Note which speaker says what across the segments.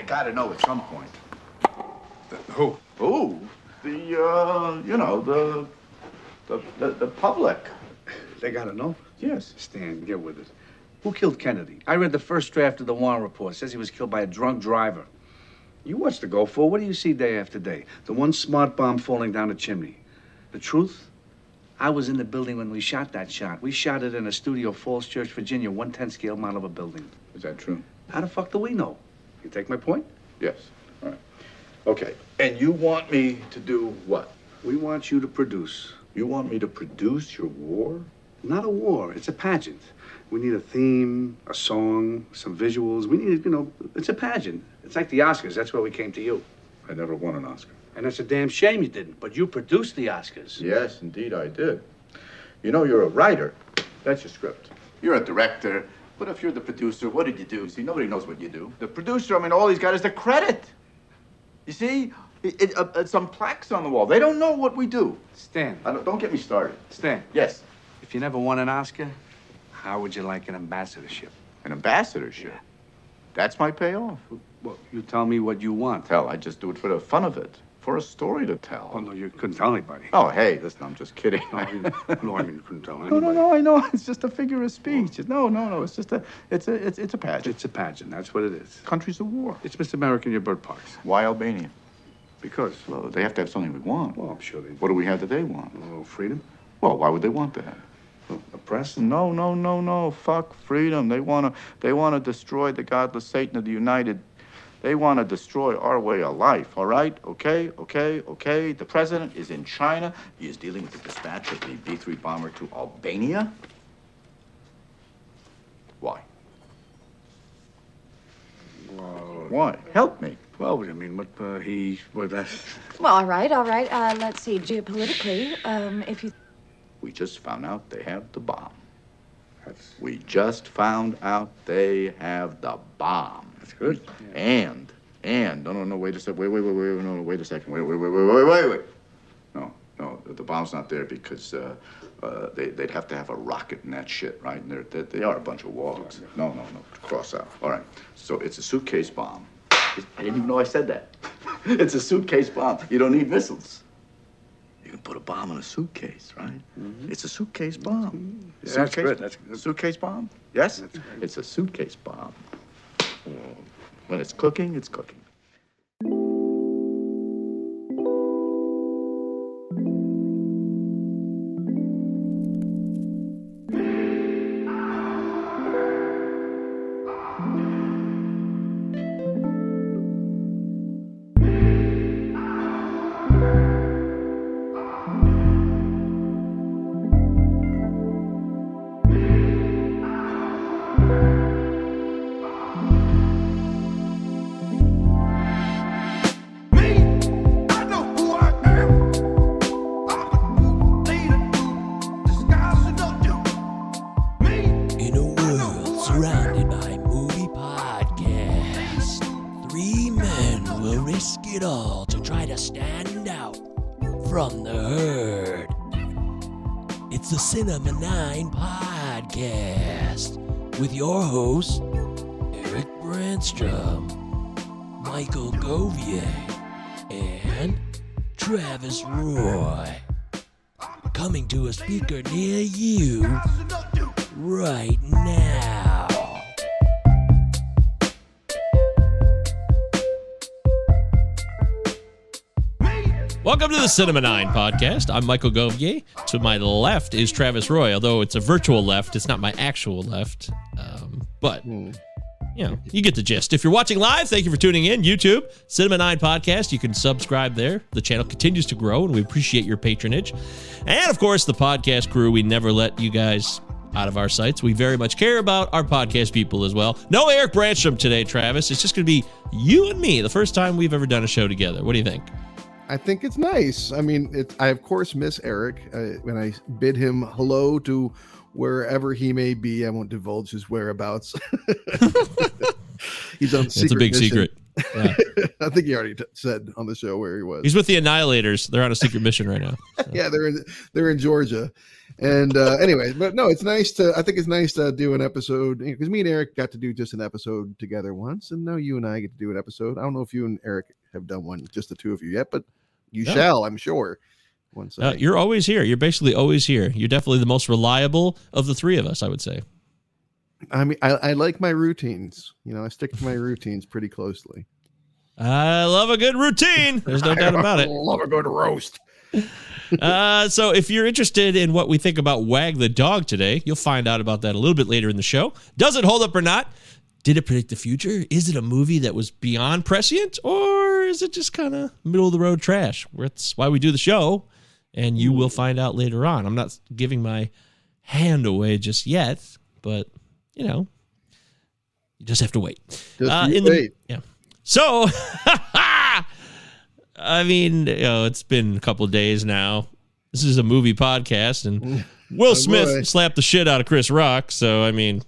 Speaker 1: they got to know at some point.
Speaker 2: Who?
Speaker 1: Who? The, uh, you know, the, the, the, the public.
Speaker 2: They gotta know.
Speaker 1: Yes.
Speaker 2: Stan, get with it. Who killed Kennedy? I read the first draft of the Warren report. It says he was killed by a drunk driver. You watch the Gulf War. What do you see day after day? The one smart bomb falling down a chimney. The truth? I was in the building when we shot that shot. We shot it in a studio, Falls Church, Virginia, 110 scale model of a building.
Speaker 1: Is that true?
Speaker 2: How the fuck do we know? You take my point?
Speaker 1: Yes. All right. Okay. And you want me to do what?
Speaker 2: We want you to produce.
Speaker 1: You want me to produce your war?
Speaker 2: Not a war, it's a pageant. We need a theme, a song, some visuals. We need, you know, it's a pageant. It's like the Oscars. That's why we came to you.
Speaker 1: I never won an Oscar.
Speaker 2: And it's a damn shame you didn't, but you produced the Oscars.
Speaker 1: Yes, indeed I did. You know, you're a writer. That's your script. You're a director. But if you're the producer, what did you do? See, nobody knows what you do. The producer, I mean, all he's got is the credit. You see, it, it, uh, some plaques on the wall. They don't know what we do.
Speaker 2: Stan.
Speaker 1: I don't, don't get me started.
Speaker 2: Stan.
Speaker 1: Yes.
Speaker 2: If you never won an Oscar, how would you like an ambassadorship?
Speaker 1: An ambassadorship.
Speaker 2: Yeah.
Speaker 1: That's my payoff.
Speaker 2: Well, you tell me what you want.
Speaker 1: Hell, I just do it for the fun of it, for a story to tell.
Speaker 2: Oh, no, you couldn't tell anybody.
Speaker 1: Oh, hey, listen, I'm just kidding.
Speaker 2: No, I mean, no, I mean, you couldn't tell
Speaker 1: No,
Speaker 2: anybody.
Speaker 1: no, no, no, I know. It's just a figure of speech. Oh. No, no, no. It's just a, it's a, it's, it's a pageant.
Speaker 2: It's a pageant. That's what it is.
Speaker 1: Countries of war.
Speaker 2: It's Mr. America in your bird parks.
Speaker 1: Why Albania?
Speaker 2: Because,
Speaker 1: Well, they have to have something we want.
Speaker 2: well, I'm sure they do.
Speaker 1: What do we have that they want?
Speaker 2: A little freedom,
Speaker 1: Well, why would they want that?
Speaker 2: a press.
Speaker 1: No, no, no, no. Fuck freedom. They wanna, they wanna destroy the godless Satan of the United. They wanna destroy our way of life. All right? Okay, okay, okay. The president is in China. He is dealing with the dispatch of the B-3 bomber to Albania. Why?
Speaker 2: Well,
Speaker 1: Why? Help me.
Speaker 2: well, I mean, what uh, he, well, that,
Speaker 3: Well, all right, all right. Uh, let's see. Geopolitically, um, if you
Speaker 1: We just found out they have the bomb.
Speaker 2: that's,
Speaker 1: We just found out they have the bomb.
Speaker 2: That's good.
Speaker 1: And, and, no, no, no, wait a second, wait, wait, wait, wait, no, no, wait a second, wait, wait, wait, wait, wait, wait, wait. No, no, the bomb's not there because, uh, uh, they, they'd have to have a rocket in that shit, right? And they're, they, they are a bunch of wogs. No, no, no, cross out. All right, so it's a suitcase bomb. It's- I didn't even know I said that. It's a suitcase bomb. You don't need missiles. You can put a bomb in a suitcase, right? It's a suitcase bomb.
Speaker 2: Yeah, that's good, that's good.
Speaker 1: Suitcase bomb? Yes?
Speaker 2: That's.
Speaker 1: It's a suitcase bomb. When it's cooking, it's cooking.
Speaker 4: The 9 podcast with your hosts, Eric Brandstrom, Michael Govier, and Travis Roy. Coming to a speaker near you
Speaker 5: Cinema 9 podcast. I'm Michael Govier. To my left is Travis Roy, although it's a virtual left. It's not my actual left. Um, but, you know, you get the gist. If you're watching live, thank you for tuning in. YouTube, Cinema 9 podcast. You can subscribe there. The channel continues to grow, and we appreciate your patronage. And, of course, the podcast crew. We never let you guys out of our sights. We very much care about our podcast people as well. No Eric Brandstrom today, Travis. It's just going to be you and me, the first time we've ever done a show together. What do you think?
Speaker 6: I think it's nice. I mean, it, I of course miss Eric uh, when I bid him hello to wherever he may be. I won't divulge his whereabouts. He's on.
Speaker 5: It's a big
Speaker 6: mission.
Speaker 5: secret. Yeah.
Speaker 6: I think he already t- said on the show where he was.
Speaker 5: He's with the Annihilators. They're on a secret mission right now.
Speaker 6: yeah, they're in they're in Georgia, and uh, anyway, but no, it's nice to. I think it's nice to do an episode because me and Eric got to do just an episode together once, and now you and I get to do an episode. I don't know if you and Eric have done one, just the two of you yet, but you
Speaker 5: Yeah.
Speaker 6: shall, I'm sure. Once
Speaker 5: Uh, you're always here. You're basically always here. You're definitely the most reliable of the three of us, I would say.
Speaker 6: I mean, I, I like my routines. You know, I stick to my routines pretty closely.
Speaker 5: I love a good routine. There's no doubt about
Speaker 6: I
Speaker 5: it.
Speaker 6: love a good roast.
Speaker 5: Uh, so if you're interested in what we think about Wag the Dog today, you'll find out about that a little bit later in the show. Does it hold up or not? Did it predict the future? Is it a movie that was beyond prescient, or is it just kind of middle of the road trash? That's why we do the show, and you will find out later on. I'm not giving my hand away just yet, but you know, you just have to wait. Uh, in the- yeah. So, I mean, you know, it's been a couple of days now. This is a movie podcast, and Will
Speaker 6: Oh,
Speaker 5: Smith
Speaker 6: boy.
Speaker 5: slapped the shit out of Chris Rock. So, I mean,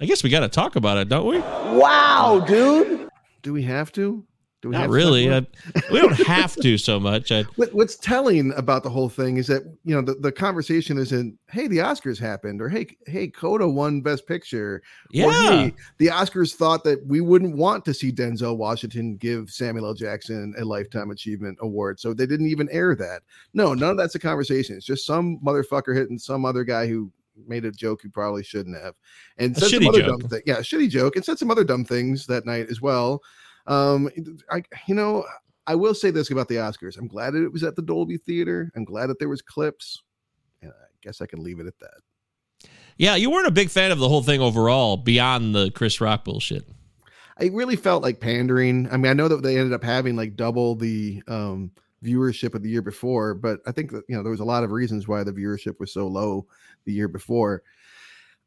Speaker 5: I guess we got to talk about it, don't we? Wow, dude.
Speaker 6: Do we have to? Do we
Speaker 5: Not
Speaker 6: have to
Speaker 5: really.
Speaker 6: talk
Speaker 5: I, we don't have to so much. I,
Speaker 6: What, what's telling about the whole thing is that you know the, the conversation isn't hey the Oscars happened or hey hey Coda won Best Picture or
Speaker 5: yeah,
Speaker 6: hey the Oscars thought that we wouldn't want to see Denzel Washington give Samuel L. Jackson a Lifetime Achievement Award so they didn't even air that no none of that's a conversation it's just some motherfucker hitting some other guy who made a joke he probably shouldn't have and said some other
Speaker 5: joke.
Speaker 6: dumb thing yeah shitty joke and said some other dumb things that night as well um I you know I will say this about the Oscars. I'm glad it was at the Dolby Theater. I'm glad that there was clips. And I guess I can leave it at that.
Speaker 5: yeah. You weren't a big fan of the whole thing overall, beyond the Chris Rock bullshit.
Speaker 6: I really felt like pandering. I mean, I know that they ended up having like double the um, viewership of the year before, but I think that you know there was a lot of reasons why the viewership was so low the year before.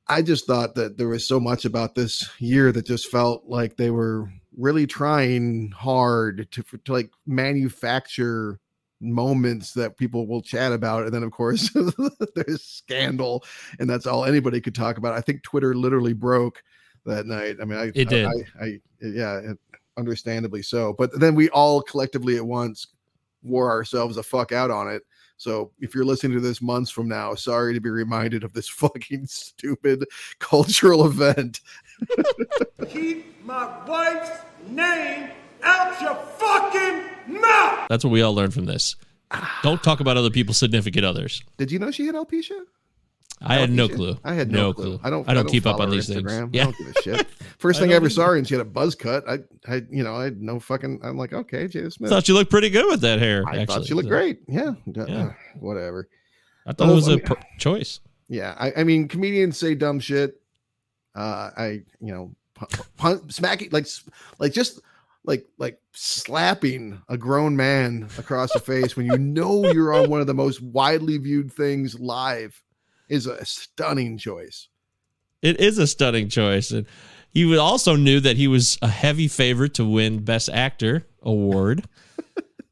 Speaker 6: I just thought that there was so much about this year that just felt like they were really trying hard to, to like manufacture moments that people will chat about and then of course there's scandal and that's all anybody could talk about i think twitter literally broke that night i mean i
Speaker 5: It did.
Speaker 6: I, I, I yeah it- understandably so but then we all collectively at once wore ourselves the fuck out on it so if you're listening to this months from now sorry to be reminded of this fucking stupid cultural event
Speaker 7: Keep my wife's name out your fucking mouth!
Speaker 5: That's what we all learned from this. Don't talk about other people's significant others.
Speaker 6: did you know she had alopecia
Speaker 5: I had no clue.
Speaker 6: I had no, clue. I don't.
Speaker 5: I don't keep up on these things.
Speaker 6: Instagram. I
Speaker 5: Yeah.
Speaker 6: don't give a shit. First thing I, ever saw her, and she had a buzz cut. I, I, you know, I had no fucking. I'm like, okay, Jada Smith.
Speaker 5: thought you looked pretty good with that hair.
Speaker 6: I
Speaker 5: actually.
Speaker 6: thought she looked
Speaker 5: So,
Speaker 6: great. Yeah. Uh,
Speaker 5: Yeah.
Speaker 6: Whatever.
Speaker 5: I thought
Speaker 6: Oh,
Speaker 5: it was
Speaker 6: I
Speaker 5: a
Speaker 6: mean-
Speaker 5: per- choice.
Speaker 6: Yeah. I, I mean, comedians say dumb shit. Uh, I, you know, pu- pun- smacking like, like just like like slapping a grown man across the face when you know you're on one of the most widely viewed things live is a stunning choice.
Speaker 5: It is a stunning choice, and he also knew that he was a heavy favorite to win Best Actor award.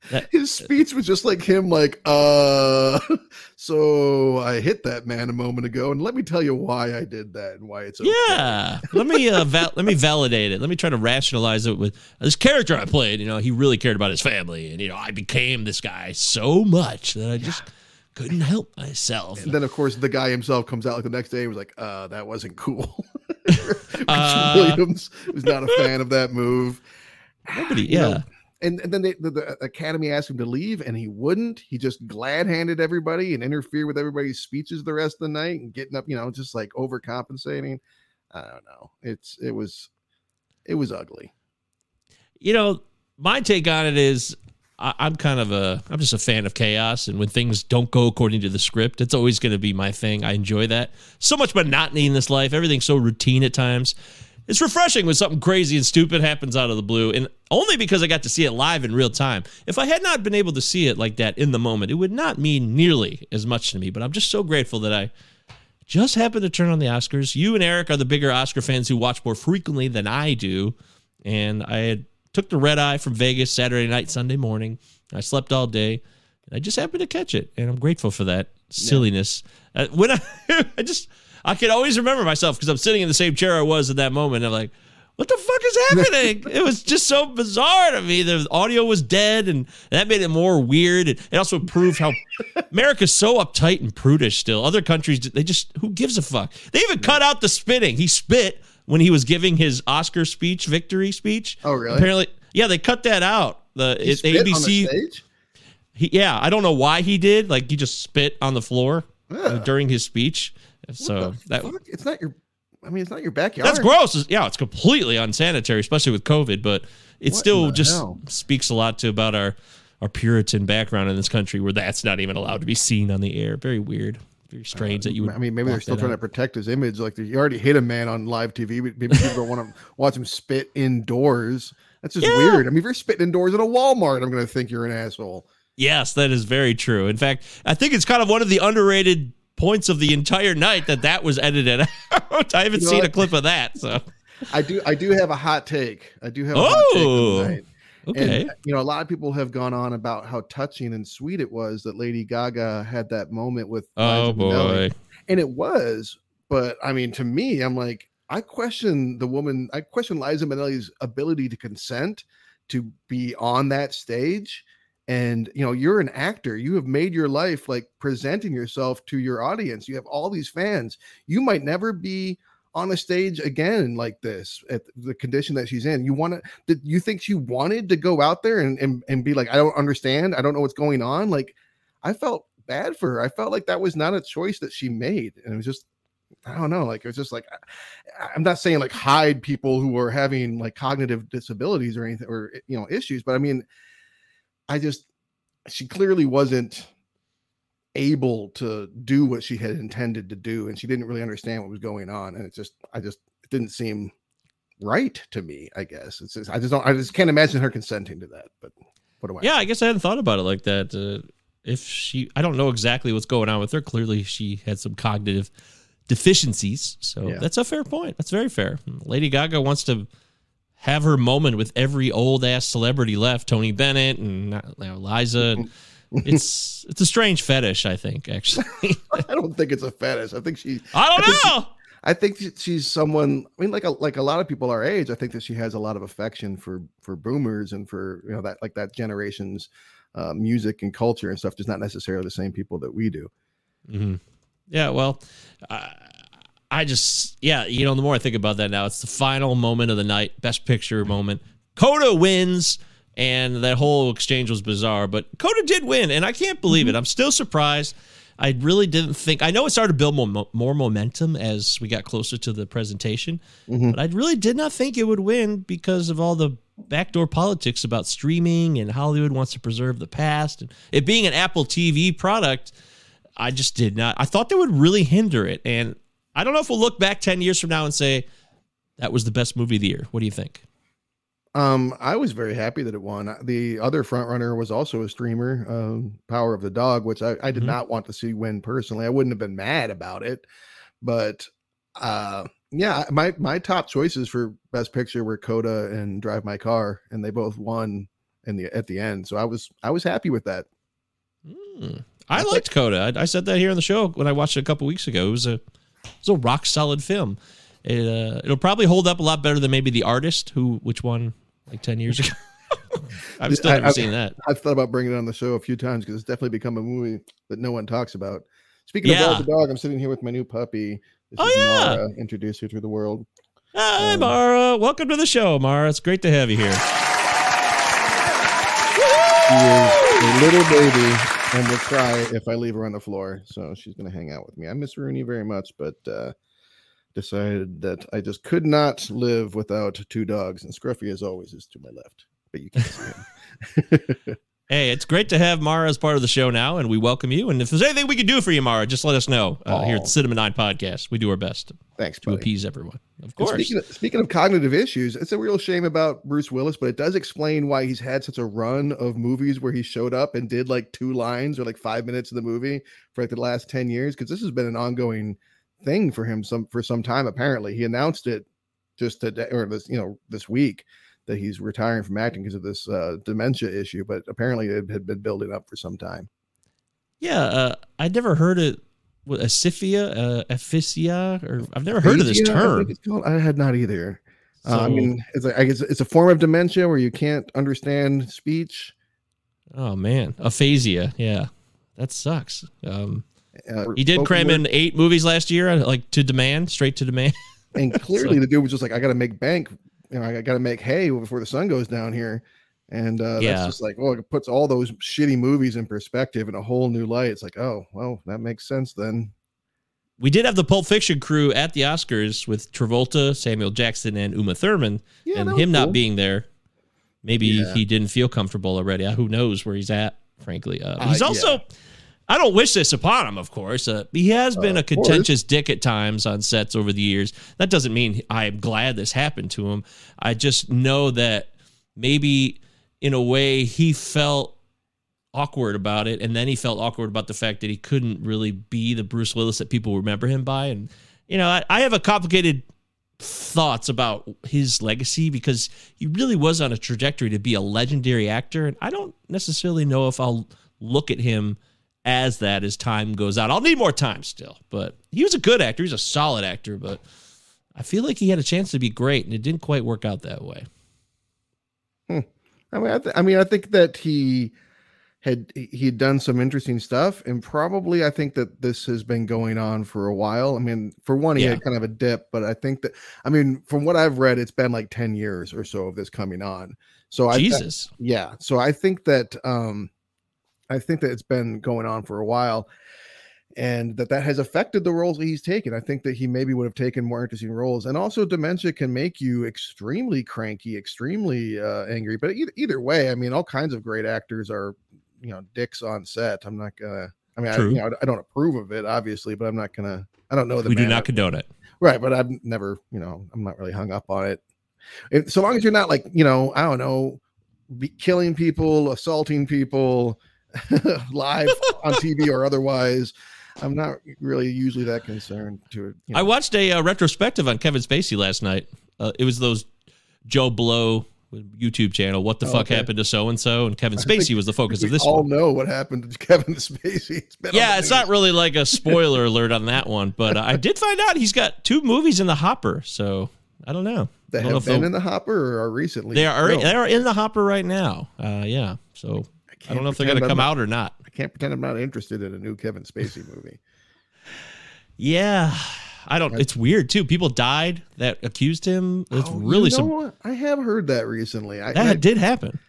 Speaker 6: his speech was just like him like uh so i hit that man a moment ago and let me tell you why i did that and why it's okay.
Speaker 5: Yeah, let me uh, val- let me validate it. Let me try to rationalize it with this character I played. You know, he really cared about his family, and you know, I became this guy so much that I just couldn't help myself.
Speaker 6: and then of course the guy himself comes out like the next day and was like uh that wasn't cool
Speaker 5: Uh.
Speaker 6: williams was not a fan of that move
Speaker 5: Nobody,
Speaker 6: You know,
Speaker 5: yeah.
Speaker 6: and, and then they, the, the academy asked him to leave and he wouldn't he just glad handed everybody and interfered with everybody's speeches the rest of the night and getting up you know just like overcompensating i don't know it's it was it was ugly
Speaker 5: you know, my take on it is I, I'm kind of a I'm just a fan of chaos, and when things don't go according to the script, it's always going to be my thing. I enjoy that. So much monotony in this life. Everything's so routine at times. It's refreshing when something crazy and stupid happens out of the blue, and only because I got to see it live in real time. If I had not been able to see it like that in the moment, it would not mean nearly as much to me. But I'm just so grateful that I just happened to turn on the Oscars. You and Eric are the bigger Oscar fans who watch more frequently than I do. And I had took the red eye from Vegas Saturday night, Sunday morning. I slept all day. I just happened to catch it, and I'm grateful for that silliness. Uh, when I, I just, I can always remember myself because I'm sitting in the same chair I was at that moment. I'm like, what the fuck is happening? it was just so bizarre to me. The audio was dead, and that made it more weird. It also proved how America's so uptight and prudish still. Other countries, they just, who gives a fuck? They even cut out the spitting. He spit when he was giving his Oscar speech, victory speech.
Speaker 6: Oh, really?
Speaker 5: Apparently, yeah, they cut that out. The
Speaker 6: He
Speaker 5: it,
Speaker 6: the
Speaker 5: ABC.
Speaker 6: stage?
Speaker 5: He, yeah, I don't know why he did. Like he just spit on the floor uh,
Speaker 6: Yeah.
Speaker 5: during his speech. So that
Speaker 6: Fuck, it's not your. I mean, it's not your backyard.
Speaker 5: that's gross. Yeah, it's completely unsanitary, especially with COVID. But it
Speaker 6: What
Speaker 5: still just
Speaker 6: hell?
Speaker 5: speaks a lot to about our our Puritan background in this country, where that's not even allowed to be seen on the air. Very weird. Very strange that you would.
Speaker 6: I mean, maybe they're still trying to protect his image. Like you already hit a man on live TV, but maybe people don't want to watch him spit indoors. That's just
Speaker 5: Yeah.
Speaker 6: weird. I mean, if you're spitting indoors at a Walmart, I'm going to think you're an asshole.
Speaker 5: Yes, that is very true. In fact, I think it's kind of one of the underrated points of the entire night that that was edited out. I haven't
Speaker 6: You know
Speaker 5: seen a clip of that. So
Speaker 6: I do. I do have a hot take. I do have a hot take
Speaker 5: Oh,
Speaker 6: tonight.
Speaker 5: Okay.
Speaker 6: And you know, a lot of people have gone on about how touching and sweet it was that Lady Gaga had that moment with.
Speaker 5: oh
Speaker 6: Liza Minnelli.
Speaker 5: boy.
Speaker 6: and it was. But I mean, to me, I'm like, I question the woman. I question Liza Minnelli's ability to consent to be on that stage. And you know, you're an actor. You have made your life like presenting yourself to your audience. You have all these fans. You might never be on a stage again like this at the condition that she's in. You want to? Did you think she wanted to go out there and, and and be like, I don't understand. I don't know what's going on. Like, I felt bad for her. I felt like that was not a choice that she made, and it was just. I don't know. Like it was just like I- I'm not saying like hide people who are having like cognitive disabilities or anything or you know issues, but I mean, I just she clearly wasn't able to do what she had intended to do, and she didn't really understand what was going on, and it just I just it didn't seem right to me. I guess it's just, I just don't I just can't imagine her consenting to that. But what do I?
Speaker 5: Yeah, I guess I hadn't thought about it like that. Uh, if she, I don't know exactly what's going on with her. Clearly, she had some cognitive deficiencies. So
Speaker 6: Yeah.
Speaker 5: that's a fair point. That's very fair. Lady Gaga wants to have her moment with every old ass celebrity left, Tony Bennett and uh, you know, Liza. It's it's a strange fetish, I think. Actually,
Speaker 6: I don't think it's a fetish. I think she
Speaker 5: I don't
Speaker 6: she-
Speaker 5: know.
Speaker 6: I think she's someone. I mean, like a like a lot of people our age. I think that she has a lot of affection for for boomers and for you know that like that generation's uh, music and culture and stuff. Just not necessarily the same people that we do.
Speaker 5: hmm Yeah, well, I, I just yeah, you know, the more I think about that now, it's the final moment of the night, best picture moment. Coda wins, and that whole exchange was bizarre, but Coda did win, and I can't believe it. Mm-hmm. I'm still surprised. I really didn't think. I know it started to build more, more momentum as we got closer to the presentation, mm-hmm. but I really did not think it would win because of all the backdoor politics about streaming and Hollywood wants to preserve the past and it being an Apple TV product. I just did not. I thought they would really hinder it. And I don't know if we'll look back 10 years from now and say that was the best movie of the year. What do you think?
Speaker 6: Um, I was very happy that it won. The other front runner was also a streamer, um, Power of the Dog, which I, I did
Speaker 5: Mhm.
Speaker 6: not want to see win personally. I wouldn't have been mad about it, but uh, yeah, my my top choices for Best Picture were Coda and Drive My Car, and they both won in the at the end. So I was I was happy with that.
Speaker 5: Hmm. I liked Coda. I, I said that here on the show when I watched it a couple weeks ago. It was a, it was a rock solid film. It, uh, it'll probably hold up a lot better than maybe The Artist, who which won like 10 years ago. I've still never
Speaker 6: I-
Speaker 5: seen that.
Speaker 6: I've thought about bringing it on the show a few times because it's definitely become a movie that no one talks about. Speaking
Speaker 5: Yeah.
Speaker 6: of the Dog, I'm sitting here with my new puppy. This
Speaker 5: Oh,
Speaker 6: is
Speaker 5: yeah.
Speaker 6: Mara. Introduce her to the world.
Speaker 5: Hi,
Speaker 6: Um,
Speaker 5: Mara. Welcome to the show, Mara. It's great to have you here.
Speaker 6: She is a little baby and will cry if I leave her on the floor. So she's going to hang out with me. I miss Rooney very much, but uh, decided that I just could not live without two dogs. And Scruffy, as always, is to my left, but you can't see him.
Speaker 5: Hey, it's great to have Mara as part of the show now, and we welcome you. And if there's anything we can do for you, Mara, just let us know uh, here at the Cinema Nine Podcast. We do our best
Speaker 6: Thanks,
Speaker 5: to
Speaker 6: buddy.
Speaker 5: appease everyone. Of course.
Speaker 6: Speaking of, speaking of cognitive issues, it's a real shame about Bruce Willis, but it does explain why he's had such a run of movies where he showed up and did like two lines or like five minutes of the movie for like the last 10 years. Cause this has been an ongoing thing for him some for some time. Apparently, he announced it just today or this, you know, this week that he's retiring from acting because of this uh, dementia issue, but apparently it had been building up for some time.
Speaker 5: yeah, uh, I'd never heard it. What, Asyphia, uh, aphysia, or I've never heard of this
Speaker 6: I
Speaker 5: term.
Speaker 6: called- I had not either. Uh, I mean, it's like I guess it's a form of dementia where you can't understand speech.
Speaker 5: Oh man, aphasia. Yeah, that sucks. Um,
Speaker 6: Uh,
Speaker 5: he did cram in eight movies last year, uh, like to demand, straight to demand.
Speaker 6: and clearly the dude was just like, I got to make bank. You know, I got to make hay before the sun goes down here. And uh,
Speaker 5: Yeah.
Speaker 6: that's just like, well, it puts all those shitty movies in perspective in a whole new light. It's like, oh, well, that makes sense then.
Speaker 5: we did have the Pulp Fiction crew at the Oscars with Travolta, Samuel Jackson, and Uma Thurman,
Speaker 6: Yeah,
Speaker 5: and him not being there. Maybe
Speaker 6: Yeah.
Speaker 5: he didn't feel comfortable already. Uh, Who knows where he's at? Frankly, uh,
Speaker 6: Uh,
Speaker 5: he's
Speaker 6: yeah.
Speaker 5: also. I don't wish this upon him, of course. Uh, he has been
Speaker 6: Uh,
Speaker 5: a contentious dick at times on sets over the years. That doesn't mean I'm glad this happened to him. I just know that maybe in a way he felt awkward about it and then he felt awkward about the fact that he couldn't really be the Bruce Willis that people remember him by and you know I, I have a complicated thoughts about his legacy because he really was on a trajectory to be a legendary actor and I don't necessarily know if I'll look at him as that as time goes on. I'll need more time still, but he was a good actor. He's a solid actor, but I feel like he had a chance to be great and it didn't quite work out that way. Hmm.
Speaker 6: I mean, I, th- I mean, I think that he had he had done some interesting stuff, and probably I think that this has been going on for a while. I mean, for one, he
Speaker 5: Yeah.
Speaker 6: had kind of a dip, but I think that I mean, from what I've read, it's been like ten years or so of this coming on. So I
Speaker 5: Jesus.
Speaker 6: yeah, so I think that um, I think that it's been going on for a while. And that that has affected the roles that he's taken. I think that he maybe would have taken more interesting roles. And also, dementia can make you extremely cranky, extremely uh, angry. But either, either way, I mean, all kinds of great actors are, you know, dicks on set. I'm not gonna. I mean, I, you know, I don't approve of it, obviously, but I'm not gonna. I don't know the
Speaker 5: we do not condone it.
Speaker 6: Right, but I've never, you know, I'm not really hung up on it. If, so long as you're not like, you know, I don't know, be killing people, assaulting people live on TV or otherwise, I'm not really usually that concerned to it. you
Speaker 5: I watched a uh, retrospective on Kevin Spacey last night. Uh, it was those Joe Blow YouTube channel. What the
Speaker 6: Oh,
Speaker 5: fuck
Speaker 6: okay.
Speaker 5: happened to so and so? And Kevin Spacey was the focus of this
Speaker 6: all
Speaker 5: one.
Speaker 6: know what happened to Kevin Spacey. It's been
Speaker 5: Yeah, it's not really like a spoiler alert on that one, but uh, I did find out he's got two movies in the hopper. So I don't know. I don't know
Speaker 6: have
Speaker 5: if
Speaker 6: been in the hopper or are recently.
Speaker 5: they are
Speaker 6: filmed.
Speaker 5: they are in the hopper right now. Uh, yeah. So I,
Speaker 6: can't
Speaker 5: don't know if they're going to come out or not.
Speaker 6: I can't pretend I'm not interested in a new Kevin Spacey movie.
Speaker 5: Yeah. I don't. It's weird too. People died that accused him. It's
Speaker 6: Oh, you
Speaker 5: really
Speaker 6: know
Speaker 5: some.
Speaker 6: what? I have heard that recently. I,
Speaker 5: That
Speaker 6: I-
Speaker 5: did happen.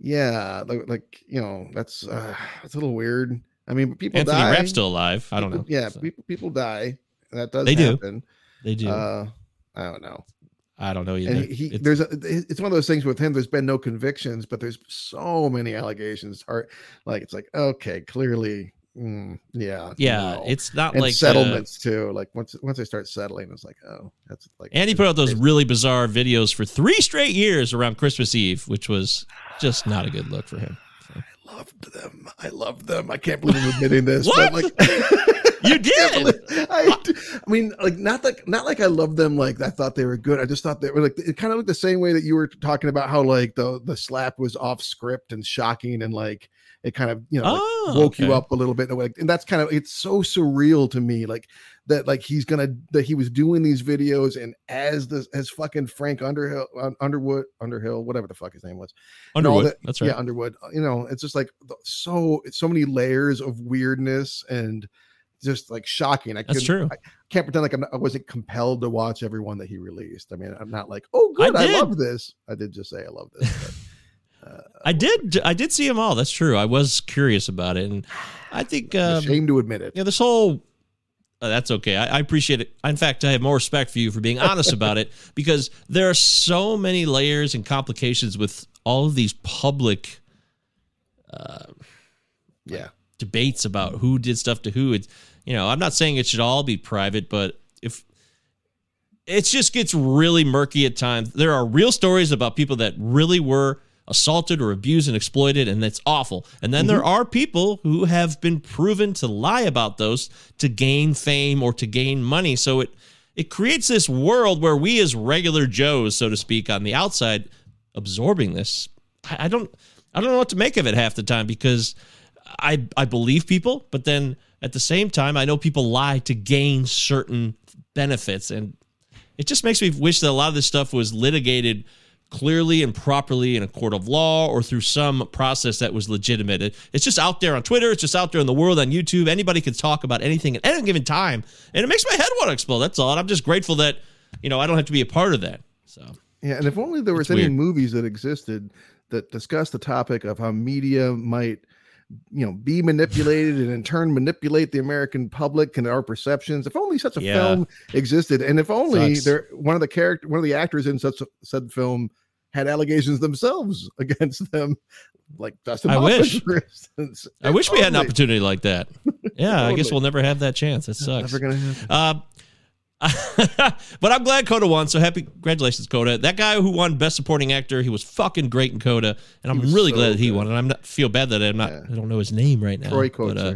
Speaker 6: Yeah, like, like you know, that's uh, that's a little weird. I mean, people
Speaker 5: Anthony
Speaker 6: die.
Speaker 5: Rapp's still alive. I don't know.
Speaker 6: Yeah,
Speaker 5: So,
Speaker 6: people people die. That does
Speaker 5: They do.
Speaker 6: happen.
Speaker 5: they do.
Speaker 6: Uh, I don't know.
Speaker 5: I don't know either.
Speaker 6: And he,
Speaker 5: It's-
Speaker 6: there's a, it's one of those things with him. There's been no convictions, but there's so many allegations. Are like it's like okay, clearly, mm, yeah,
Speaker 5: yeah,
Speaker 6: no.
Speaker 5: it's not
Speaker 6: and
Speaker 5: like uh,
Speaker 6: settlements too. Like once once they start settling, it's like oh, that's like.
Speaker 5: and he put out those really bizarre videos for three straight years around Christmas Eve, which was just not a good look for him.
Speaker 6: I loved them. I loved them. I can't believe I'm admitting this, but like
Speaker 5: You did.
Speaker 6: I, I mean, like not like not like I loved them. Like I thought they were good. I just thought they were like it kind of like the same way that you were talking about how like the the slap was off script and shocking and like it kind of you know like,
Speaker 5: Oh,
Speaker 6: woke you up a little bit. Like, and that's kind of it's so surreal to me. Like that like he's gonna that he was doing these videos and as the as fucking Frank Underhill Underwood Underhill whatever the fuck his name was and
Speaker 5: Underwood.
Speaker 6: that-
Speaker 5: That's right.
Speaker 6: Yeah, Underwood. You know, it's just like so so many layers of weirdness and just like shocking. I
Speaker 5: That's true.
Speaker 6: I can't pretend like I'm not, I wasn't compelled to watch every one that he released. I mean, I'm not like, oh,
Speaker 5: I
Speaker 6: good, I,
Speaker 5: did.
Speaker 6: love this. I did just say I love this. But, uh,
Speaker 5: I did. I did see them all. That's true. I was curious about it, and I think um,
Speaker 6: ashamed to admit it.
Speaker 5: know this whole. uh, that's okay. I, I appreciate it. In fact, I have more respect for you for being honest about it because there are so many layers and complications with all of these public
Speaker 6: Yeah,
Speaker 5: debates about who did stuff to who. It's you know, I'm not saying it should all be private, but if it just gets really murky at times. There are real stories about people that really were assaulted or abused and exploited, and that's awful. And then there mm-hmm. are people who have been proven to lie about those to gain fame or to gain money. So it it creates this world where we as regular Joes, so to speak, on the outside, absorbing this. I, I don't I don't know what to make of it half the time because I I believe people, but then at the same time, I know people lie to gain certain benefits, and It just makes me wish that a lot of this stuff was litigated clearly and properly in a court of law or through some process that was legitimate. It- It's just out there on Twitter. It's just out there in the world on YouTube. Anybody can talk about anything at any given time, and it makes my head want to explode. That's all. And I'm just grateful that you know I don't have to be a part of that. So
Speaker 6: Yeah, and if only there was
Speaker 5: It's
Speaker 6: any
Speaker 5: weird.
Speaker 6: movies that existed that discussed the topic of how media might, you know, be manipulated and in turn manipulate the American public and our perceptions. If only such a
Speaker 5: Yeah.
Speaker 6: film existed, and if only
Speaker 5: Sucks.
Speaker 6: there one of the character, one of the actors in such a, said film had allegations themselves against them, like Dustin.
Speaker 5: I
Speaker 6: Hoffman,
Speaker 5: wish.
Speaker 6: for instance.
Speaker 5: I wish we had an opportunity like that. Yeah, I guess we'll never have that chance. It sucks.
Speaker 6: Never gonna happen.
Speaker 5: Um, but I'm glad Coda won. So happy, congratulations, Coda. That guy who won Best Supporting Actor, he was fucking great in Coda, and I'm really
Speaker 6: so
Speaker 5: glad that he
Speaker 6: good.
Speaker 5: won. And I'm not feel bad that I'm not.
Speaker 6: Yeah.
Speaker 5: I don't know his name right now.
Speaker 6: Troy
Speaker 5: but, uh,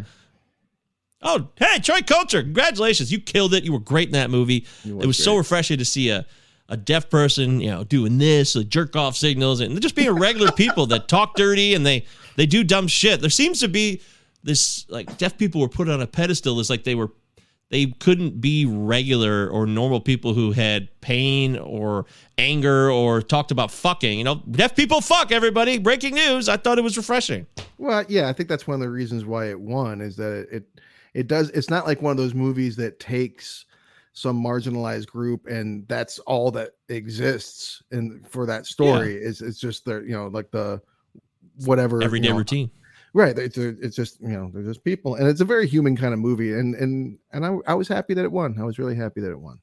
Speaker 5: oh, hey, Troy Kotsur, congratulations! You killed it. You were great in that movie. it was so refreshing to see a. A deaf person, you know, doing this, like jerk off signals, and just being regular people that talk dirty and they they do dumb shit. There seems to be this like deaf people were put on a pedestal as like they were they couldn't be regular or normal people who had pain or anger or talked about fucking. You know, deaf people fuck everybody. Breaking news. I thought it was refreshing.
Speaker 6: Well, yeah, I think that's one of the reasons why it won is that it it, does. It's not like one of those movies that takes some marginalized group and that's all that exists and for that story is it's just the you know like the whatever
Speaker 5: Everyday
Speaker 6: you know,
Speaker 5: routine.
Speaker 6: Right it's, it's just you know they're just people and it's a very human kind of movie and and and I, I was happy that it won i was really happy that it won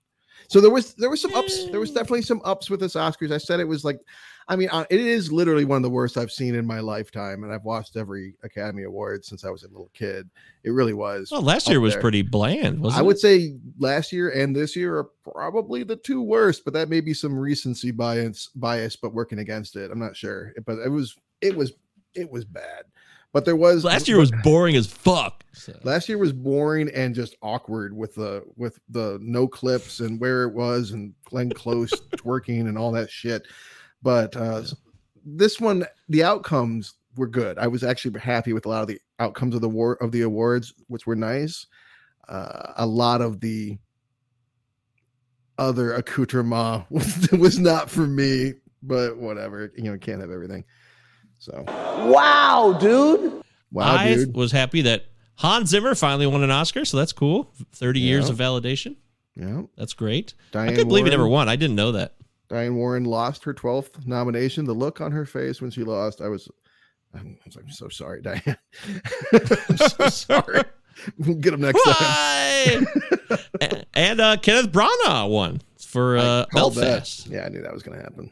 Speaker 6: so there was there was some ups there was definitely some ups with this oscars i said it was like i mean uh, it is literally one of the worst i've seen in my lifetime and i've watched every academy award since i was a little kid it really was
Speaker 5: Well, last year was
Speaker 6: there.
Speaker 5: pretty bland, wasn't
Speaker 6: I
Speaker 5: it?
Speaker 6: would say last year and this year are probably the two worst, but that may be some recency bias, bias, but working against it. I'm not sure, but it was, it was, it was bad. But there was
Speaker 5: Last year was boring as fuck. So,
Speaker 6: last year was boring and just awkward with the with the no clips and where it was and Glenn Close twerking and all that shit. But uh this one, the outcomes were good. I was actually happy with a lot of the outcomes of the war of the awards, which were nice. Uh, a lot of the other accoutrement was, was not for me, but whatever. You know, can't have everything. So
Speaker 7: Wow, dude.
Speaker 6: wow,
Speaker 5: I
Speaker 6: dude.
Speaker 5: was happy that Hans Zimmer finally won an Oscar, so that's cool. 30 years of validation.
Speaker 6: Yeah.
Speaker 5: That's great. I
Speaker 6: Diane
Speaker 5: couldn't believe he never
Speaker 6: Warren.
Speaker 5: won. I didn't know that.
Speaker 6: Diane Warren lost her 12th nomination. The look on her face when she lost, I was, I'm, was like, I'm so sorry, Diane. I'm so sorry. We'll get him next time.
Speaker 5: Why? A- and uh, Kenneth Branagh won for uh,
Speaker 6: I that.
Speaker 5: Belfast.
Speaker 6: Yeah, I knew that was going to happen.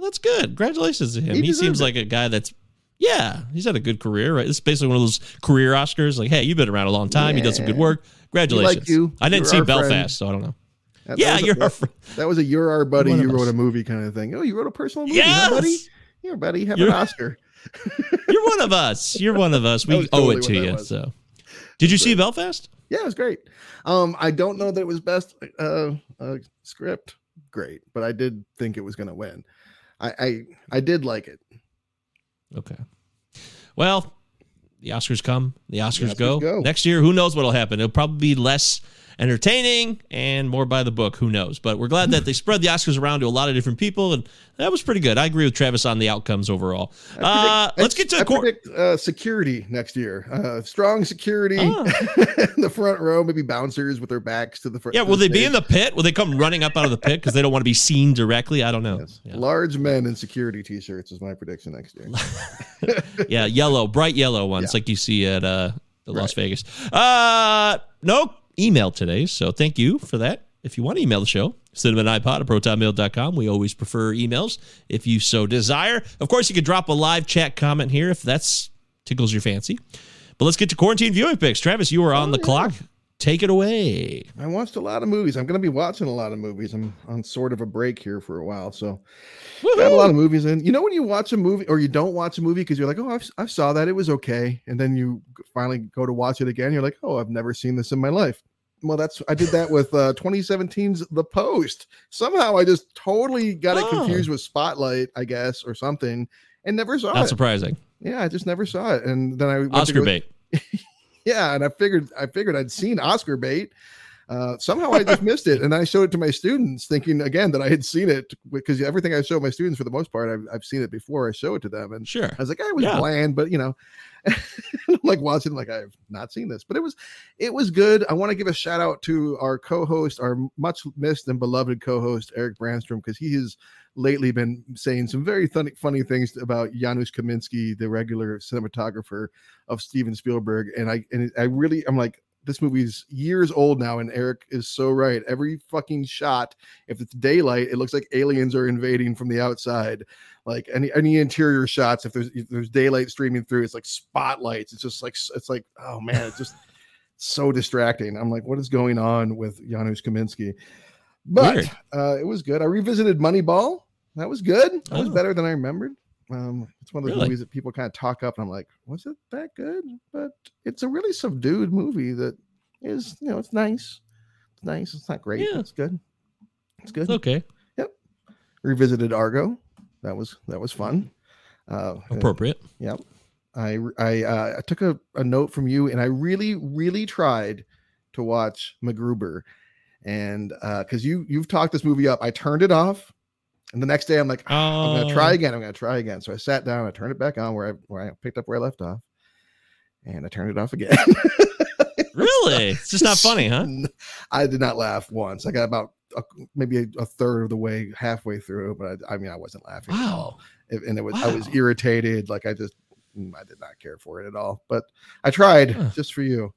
Speaker 5: That's good. Congratulations to him.
Speaker 6: He
Speaker 5: He, seems
Speaker 6: it.
Speaker 5: like a guy that's yeah, he's had a good career, right? This is basically one of those career Oscars. Like, hey, you've been around a long time. You did some good work. Congratulations.
Speaker 6: Like you.
Speaker 5: I didn't
Speaker 6: You're
Speaker 5: see Belfast,
Speaker 6: friend.
Speaker 5: so I don't know.
Speaker 6: That,
Speaker 5: yeah,
Speaker 6: that
Speaker 5: you're
Speaker 6: that,
Speaker 5: our friend.
Speaker 6: that was a you're our buddy. You wrote
Speaker 5: us.
Speaker 6: a movie kind of thing. Oh, you wrote a personal movie, huh, buddy?
Speaker 5: Yes,
Speaker 6: Here, buddy, have
Speaker 5: You're-
Speaker 6: an Oscar.
Speaker 5: you're one of us. You're one of us. We
Speaker 6: was
Speaker 5: owe it to you.
Speaker 6: was.
Speaker 5: So, did you see Belfast?
Speaker 6: Yeah, it was great. Um, I don't know that it was best uh, uh script, great, but I did think it was going to win. I, I I did like it.
Speaker 5: Okay. Well, the Oscars come, the Oscars,
Speaker 6: Oscars
Speaker 5: go.
Speaker 6: go.
Speaker 5: Next year, who knows what'll happen? It'll probably be less entertaining and more by the book. Who knows? But we're glad that they spread the Oscars around to a lot of different people, and that was pretty good. I agree with Travis on the outcomes overall.
Speaker 6: I
Speaker 5: Uh, let's get to the court.
Speaker 6: predict uh, security next year. Uh, strong security
Speaker 5: Oh.
Speaker 6: in the front row, maybe bouncers with their backs to the front.
Speaker 5: Yeah, will they be in the pit? Will they come running up out of the pit because they don't want to be seen directly? I don't know. Yeah.
Speaker 6: Large men in security t-shirts is my prediction next year.
Speaker 5: yeah, yellow, bright yellow ones
Speaker 6: Yeah.
Speaker 5: like you see at uh, the Las Vegas. Uh, no email today, so thank you for that. If you want to email the show, cinnamon.ipod at protonmail.com. We always prefer emails if you so desire. Of course, you could drop a live chat comment here if that's tickles your fancy. But let's get to quarantine viewing picks. Travis, you are on oh, the clock. Take it away.
Speaker 6: I watched a lot of movies. I'm going to be watching a lot of movies. I'm on sort of a break here for a while, so got a lot of movies in. You know when you watch a movie or you don't watch a movie because you're like, oh, I've, I saw that it was okay, and then you finally go to watch it again. You're like, oh, I've never seen this in my life. Well, that's I did that with uh 2017's The Post. Somehow I just totally got it
Speaker 5: Oh.
Speaker 6: confused with Spotlight, I guess, or something, and never saw
Speaker 5: Not
Speaker 6: it.
Speaker 5: Not surprising.
Speaker 6: Yeah, I just never saw it, and then I
Speaker 5: Oscar
Speaker 6: go-
Speaker 5: bait.
Speaker 6: yeah, and I figured I figured I'd seen Oscar bait. Uh, somehow I just missed it, and I showed it to my students, thinking again that I had seen it because everything I show my students for the most part, I've, I've seen it before. I show it to them, and
Speaker 5: Sure.
Speaker 6: I was like, I was
Speaker 5: Yeah.
Speaker 6: bland, but you know, like watching, like I've not seen this, but it was, it was good. I want to give a shout out to our co-host, our much missed and beloved co-host Eric Brandstrom, because he has lately been saying some very funny, funny things about Janusz Kaminski, the regular cinematographer of Steven Spielberg, and I, and I really, I'm like. This movie's years old now, and Eric is so right. Every fucking shot, if it's daylight, it looks like aliens are invading from the outside. Like any any interior shots if there's if there's daylight streaming through it's like spotlights. It's just like it's like oh man it's just so distracting. I'm like what is going on with janusz kaminski? But uh it was good. I revisited moneyball. That was good. That was
Speaker 5: Oh.
Speaker 6: better than i remembered um it's one of those
Speaker 5: Really?
Speaker 6: movies that people kind of talk up and i'm like was it that good but it's a really subdued movie that is you know it's nice it's nice it's not great
Speaker 5: Yeah.
Speaker 6: it's good it's good
Speaker 5: It's okay. Yep.
Speaker 6: Revisited argo that was that was fun uh and-
Speaker 5: Appropriate.
Speaker 6: Yep. I I uh, I took a, a note from you, and I really really tried to watch MacGruber, and because you you've talked this movie up, I turned it off, and the next day I'm like, "Ah, I'm gonna try
Speaker 5: Oh.
Speaker 6: again. I'm gonna try again. So I sat down, I turned it back on where I where I picked up where I left off, and I turned it off again.
Speaker 5: Really? It's just not funny, huh?
Speaker 6: I did not laugh once. I got about a, maybe a, a third of the way, halfway through, but I, I mean, I wasn't laughing at all
Speaker 5: Wow.
Speaker 6: It- and it was I was irritated. Like I just mm, I did not care for it at all. But I tried
Speaker 5: Huh.
Speaker 6: just for you.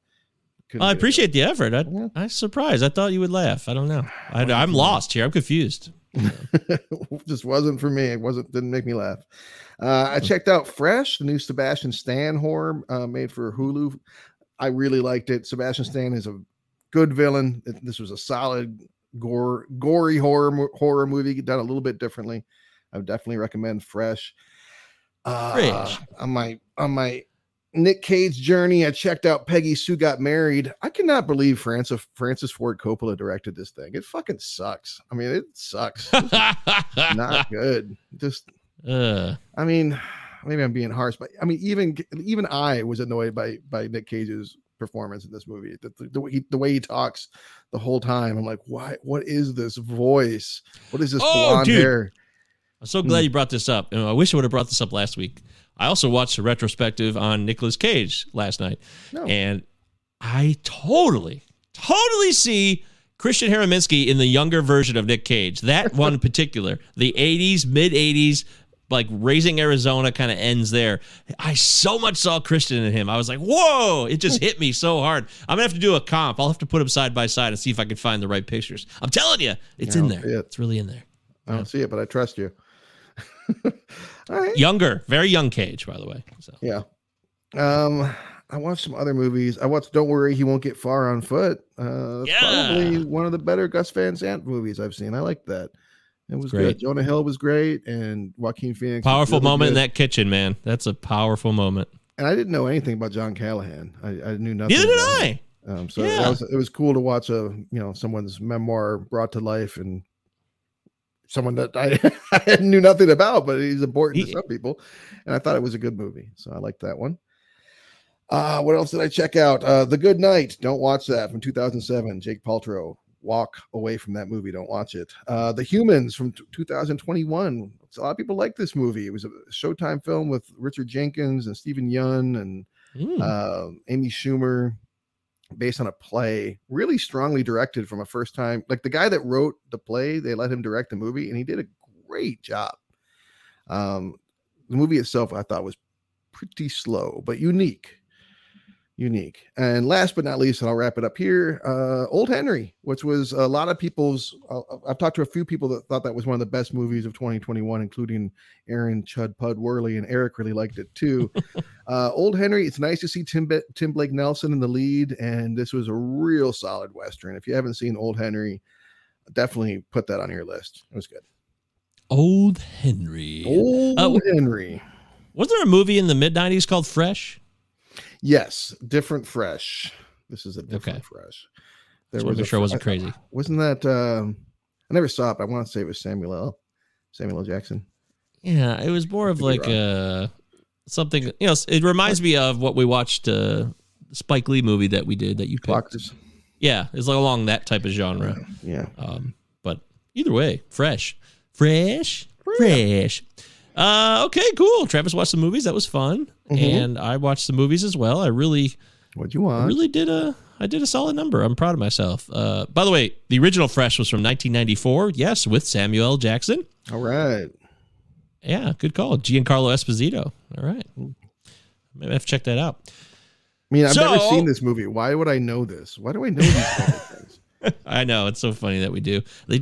Speaker 5: I appreciate the effort. I,
Speaker 6: Yeah.
Speaker 5: I'm surprised. I thought you would laugh. I don't know. I, I'm lost here. I'm confused.
Speaker 6: just wasn't for me. It wasn't didn't make me laugh. Uh, I checked out Fresh, the new Sebastian Stan horror uh, made for Hulu. I really liked it. Sebastian Stan is a good villain. This was a solid gore, gory horror horror movie done a little bit differently. I would definitely recommend Fresh. Uh,
Speaker 5: Fresh.
Speaker 6: on my on my Nick Cage journey, I checked out Peggy Sue Got Married. I cannot believe Francis Francis Ford Coppola directed this thing. It fucking sucks. I mean, it sucks. Not good. Just
Speaker 5: uh,
Speaker 6: I mean, maybe I'm being harsh, but I mean, even even I was annoyed by by Nick Cage's performance in this movie. The, the, the, way, he, the way he talks the whole time, I'm like, why? What is this voice? What is this
Speaker 5: Oh,
Speaker 6: blonde
Speaker 5: dude.
Speaker 6: hair?
Speaker 5: I'm so glad you brought this up. And I wish I would have brought this up last week. I also watched a retrospective on Nicolas Cage last night,
Speaker 6: No.
Speaker 5: and I totally, totally see Christian Haraminski in the younger version of Nick Cage. That one in particular, the 80s, mid 80s, like raising Arizona kind of ends there. I so much saw Christian in him. I was like, whoa, it just hit me so hard. I'm gonna have to do a comp. I'll have to put them side by side and see if I can find the right pictures. I'm telling you, it's in there.
Speaker 6: it.
Speaker 5: It's really in there.
Speaker 6: I don't see it, but I trust you. All right.
Speaker 5: Younger, very young Cage, by the way. So
Speaker 6: Yeah. Um, I watched some other movies. I watched Don't Worry, He Won't Get Far on Foot. Uh,
Speaker 5: Yeah.
Speaker 6: probably one of the better Gus Van Sant movies I've seen. I like that. It was
Speaker 5: Great.
Speaker 6: good. Jonah Hill was great, and Joaquin Phoenix.
Speaker 5: powerful
Speaker 6: really
Speaker 5: moment in that kitchen, man. That's a powerful moment.
Speaker 6: And I didn't know anything about John Callahan. I, I knew nothing.
Speaker 5: Neither did
Speaker 6: about him.
Speaker 5: I.
Speaker 6: Um, so
Speaker 5: Yeah.
Speaker 6: was, it was cool to watch a you know someone's memoir brought to life and someone that I, I knew nothing about, but he's important to some people, and I thought it was a good movie, so I liked that one. Uh, what else did I check out? Uh, The Good Night. Don't watch that from 2007. Jake Paltrow. Walk away from that movie. Don't watch it. Uh, the Humans from t- 2021. A lot of people like this movie. It was a Showtime film with Richard Jenkins and Steven Yeun and
Speaker 5: Mm.
Speaker 6: uh, Amy Schumer, based on a play, really strongly directed from a first time. Like the guy that wrote the play, they let him direct the movie, and he did a great job. Um, the movie itself, I thought, was pretty slow but unique. Unique. And last but not least, and I'll wrap it up here uh, Old Henry, which was a lot of people's. Uh, I've talked to a few people that thought that was one of the best movies of 2021, including Aaron Chud Pud Worley, and Eric really liked it too. uh, Old Henry, it's nice to see Tim, Be- Tim Blake Nelson in the lead, and this was a real solid Western. If you haven't seen Old Henry, definitely put that on your list. It was good.
Speaker 5: Old Henry.
Speaker 6: Old
Speaker 5: Uh,
Speaker 6: Henry.
Speaker 5: Was there a movie in the mid 90s called Fresh?
Speaker 6: Yes, different fresh. This is a different
Speaker 5: Okay.
Speaker 6: fresh.
Speaker 5: Just wanna
Speaker 6: a
Speaker 5: make sure wasn't crazy.
Speaker 6: Wasn't that? Um, I never saw it, but I want to say it was Samuel L. Samuel L. Jackson.
Speaker 5: Yeah, it was more of like uh something, you know, it reminds me of what we watched uh Spike Lee movie that we did that you picked. Yeah, it's like along that type of genre.
Speaker 6: Yeah.
Speaker 5: Um, but either way, fresh, fresh, fresh. Uh, okay, cool. Travis watched some movies. That was fun, and I watched some movies as well. I really,
Speaker 6: What you
Speaker 5: I
Speaker 6: want?
Speaker 5: really did a, I did a solid number. I'm proud of myself. Uh, by the way, the original Fresh was from 1994. Yes, with Samuel L. Jackson.
Speaker 6: All right.
Speaker 5: Yeah, good call. Giancarlo Esposito. All right, maybe I have to check that out.
Speaker 6: I mean, I've never seen this movie. Why would I know this? Why do I know these things?
Speaker 5: I know it's so funny that we do. They,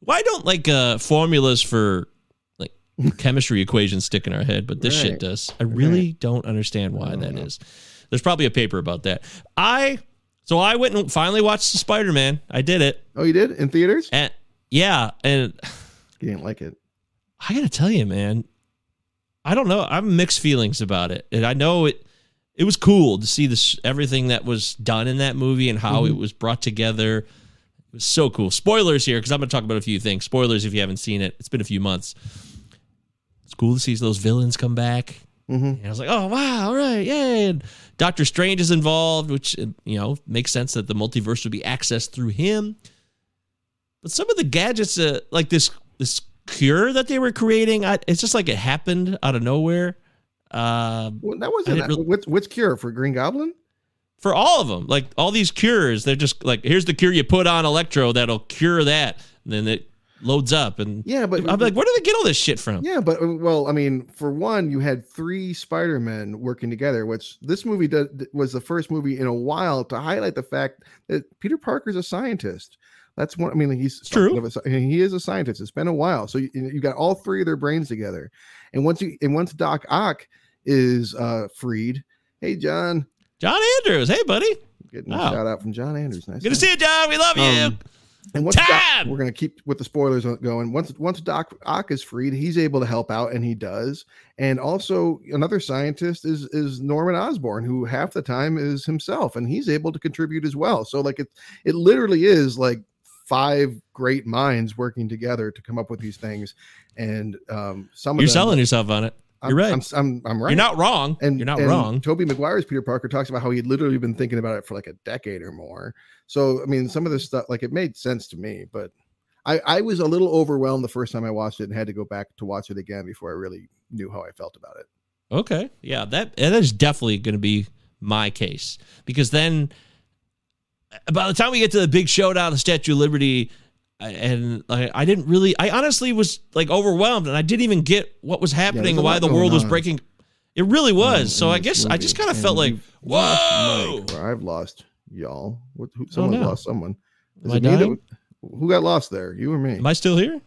Speaker 5: why don't like uh, formulas for chemistry equations stick in our head, but this shit does. I really don't understand why that oh. is. There's probably a paper about that. I so I went and finally watched the Spider Man. I did it,
Speaker 6: Oh, you did in theaters?
Speaker 5: and yeah, and
Speaker 6: You didn't like it.
Speaker 5: I gotta tell you, man, I don't know. I have mixed feelings about it, and I know it. It was cool to see this everything that was done in that movie and how mm-hmm. it was brought together. It was so cool. Spoilers here because I'm going to talk about a few things. Spoilers if you haven't seen it. It's been a few months. Cool to see those villains come back. And I was like, oh wow, all right, yay! And Doctor Strange is involved, which uh, you know makes sense that the multiverse would be accessed through him. But some of the gadgets, uh, like this this cure that they were creating, I, it's just like it happened out of nowhere. Um,
Speaker 6: Well, that wasn't.
Speaker 5: really-
Speaker 6: what's what's cure for Green Goblin?
Speaker 5: for all of them, like all these cures, they're just like, here's the cure you put on Electro that'll cure that, and then it loads up. And
Speaker 6: Yeah, but
Speaker 5: I'm like, where do they get all this shit from?
Speaker 6: Yeah, but well, I mean, for one, you had three Spider-Men working together, which this movie did, was the first movie in a while to highlight the fact that Peter Parker's a scientist. That's one. I mean, he's
Speaker 5: true.
Speaker 6: of a he is a scientist. It's been a while, so you, you got all three of their brains together, and once you and once Doc Ock is uh freed, hey John,
Speaker 5: John Andrews, hey buddy,
Speaker 6: getting
Speaker 5: Wow.
Speaker 6: a shout out from John Andrews. Nice.
Speaker 5: good to see you, John. We love you.
Speaker 6: Um, And once Doc, we're gonna keep with the spoilers going. Once once Doc Ock is freed, he's able to help out, and he does. And also another scientist is is Norman Osborn, who half the time is himself, and he's able to contribute as well. So like it it literally is like five great minds working together to come up with these things. And um, some of
Speaker 5: You're
Speaker 6: them,
Speaker 5: selling yourself on it.
Speaker 6: I'm,
Speaker 5: You're right.
Speaker 6: I'm, I'm, I'm right.
Speaker 5: You're not wrong.
Speaker 6: And
Speaker 5: You're not
Speaker 6: and
Speaker 5: wrong.
Speaker 6: Tobey Maguire's Peter Parker talks about how he'd literally been thinking about it for like a decade or more. So I mean, some of this stuff, like it made sense to me, but I, I was a little overwhelmed the first time I watched it and had to go back to watch it again before I really knew how I felt about it.
Speaker 5: Okay. Yeah, that that is definitely going to be my case because then by the time we get to the big showdown, the Statue of Liberty, and I, I didn't really, I honestly was like overwhelmed, and I didn't even get what was happening,
Speaker 6: a
Speaker 5: why the world was breaking. It really was.
Speaker 6: Um,
Speaker 5: so I guess I just kind of felt like, whoa.
Speaker 6: Mike, I've lost y'all. What, who, someone
Speaker 5: no.
Speaker 6: lost someone. Is
Speaker 5: Am
Speaker 6: it me that- who got lost there? You or me?
Speaker 5: Am I still here?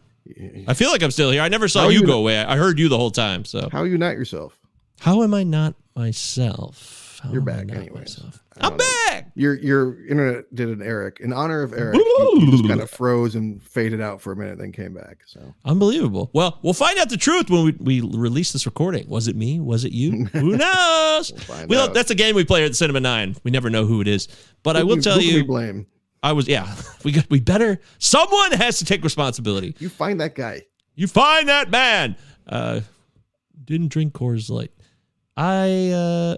Speaker 5: I feel like I'm still here. I never saw you
Speaker 6: you
Speaker 5: go
Speaker 6: not-
Speaker 5: away. I heard you the whole time. So
Speaker 6: How are you not yourself?
Speaker 5: how am I not myself?
Speaker 6: You're back anyways.
Speaker 5: I'm back.
Speaker 6: Your your internet did an Eric in honor of Eric. you- you just kind of froze and faded out for a minute, then came back. So
Speaker 5: Unbelievable. Well, we'll find out the truth when we, we release this recording. Was it me? Was it you? Who knows? we don't-
Speaker 6: out.
Speaker 5: that's a game we play at Cinema Nine. We never know who it is. But I will tell
Speaker 6: who can we
Speaker 5: you,
Speaker 6: blame
Speaker 5: I was yeah. We got we better. Someone has to take responsibility.
Speaker 6: you. Find that guy.
Speaker 5: You find that man. Uh, didn't drink Coors Light. I uh,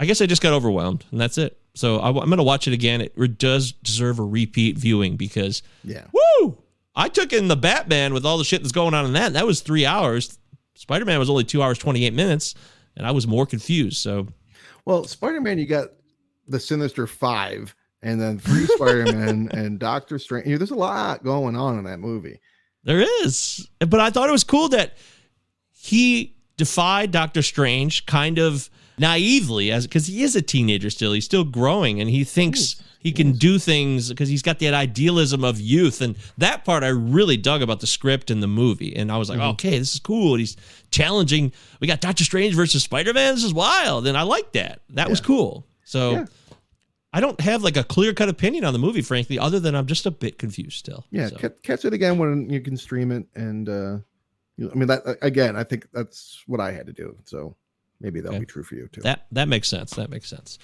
Speaker 5: I guess I just got overwhelmed, and that's it. So I, am going to watch it again. It does deserve a repeat viewing because
Speaker 6: Yeah.
Speaker 5: Woo! I took in the Batman with all the shit that's going on in that. That was three hours. Spider Man was only two hours, 28 minutes. And I was more confused. So
Speaker 6: Well, Spider Man, you got the Sinister Five, and then three Spider Man and Doctor Strange. You know, There's a lot going on in that movie.
Speaker 5: there is. But I thought it was cool that he defied Doctor Strange kind of naively as because he is a teenager still. He's still growing and he thinks he can do things because he's got that idealism of youth. And that part I really dug about the script and the movie. And I was like, okay, this is cool. And he's challenging. We got Doctor Strange versus Spider Man. This is wild. And I like that. That was cool. So
Speaker 6: Yeah.
Speaker 5: I don't have like a clear cut opinion on the movie, frankly, other than I'm just a bit confused still.
Speaker 6: Yeah,
Speaker 5: So,
Speaker 6: catch it again when you can stream it, and uh, I mean that again. I think that's what I had to do. So maybe that'll
Speaker 5: Okay.
Speaker 6: be true for you too.
Speaker 5: that that makes sense. That makes sense.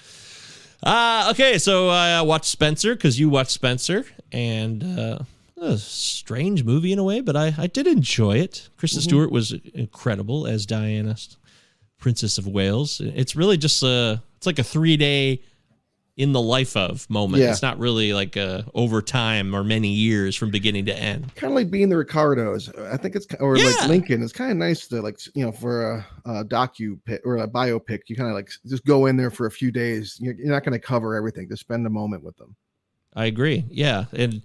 Speaker 5: Uh, okay, so I uh, watched Spencer because you watched Spencer, and uh, a strange movie in a way, but I, I did enjoy it. Kristen Stewart was incredible as Diana, Princess of Wales. It's really just a it's like a three day in the life of moment.
Speaker 6: Yeah.
Speaker 5: It's not really like uh, over time or many years from beginning to end.
Speaker 6: kind of like being the Ricardos. I think it's or
Speaker 5: Yeah.
Speaker 6: like Lincoln. It's kind of nice to like you know for a, a docu pic or a biopic. You kind of like just go in there for a few days. You're, you're not going to cover everything. Just spend a moment with them.
Speaker 5: I agree. Yeah, and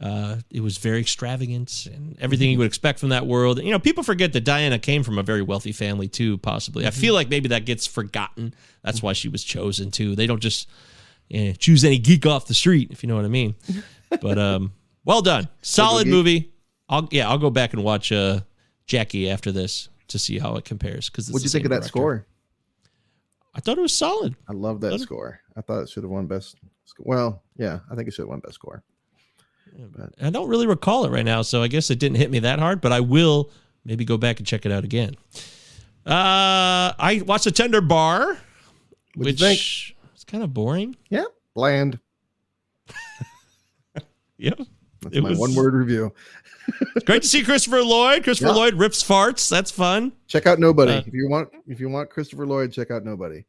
Speaker 5: uh, it was very extravagant and everything you would expect from that world. You know, people forget that Diana came from a very wealthy family too. Possibly, I feel like maybe that gets forgotten. That's why she was chosen too. They don't just eh, choose any geek off the street, if you know what I mean. But um, well done, solid movie. I'll yeah, I'll go back and watch uh, Jackie after this to see how it compares. Because
Speaker 6: What'd you think of that score?
Speaker 5: I thought it was solid.
Speaker 6: I love that score. I thought it should have won best. sc- Well, yeah, I think it should have won best score.
Speaker 5: I don't really recall it right now, so I guess it didn't hit me that hard, but I will maybe go back and check it out again. Uh, I watched the Tender Bar,
Speaker 6: What'd
Speaker 5: which
Speaker 6: you think?
Speaker 5: is kind of boring.
Speaker 6: Yeah, bland.
Speaker 5: Yep.
Speaker 6: That's
Speaker 5: It
Speaker 6: my
Speaker 5: was-
Speaker 6: one word review.
Speaker 5: Great to see Christopher Lloyd. Christopher
Speaker 6: Yeah.
Speaker 5: Lloyd rips farts. That's fun.
Speaker 6: Check out Nobody
Speaker 5: Uh,
Speaker 6: if you want. If you want Christopher Lloyd, check out Nobody.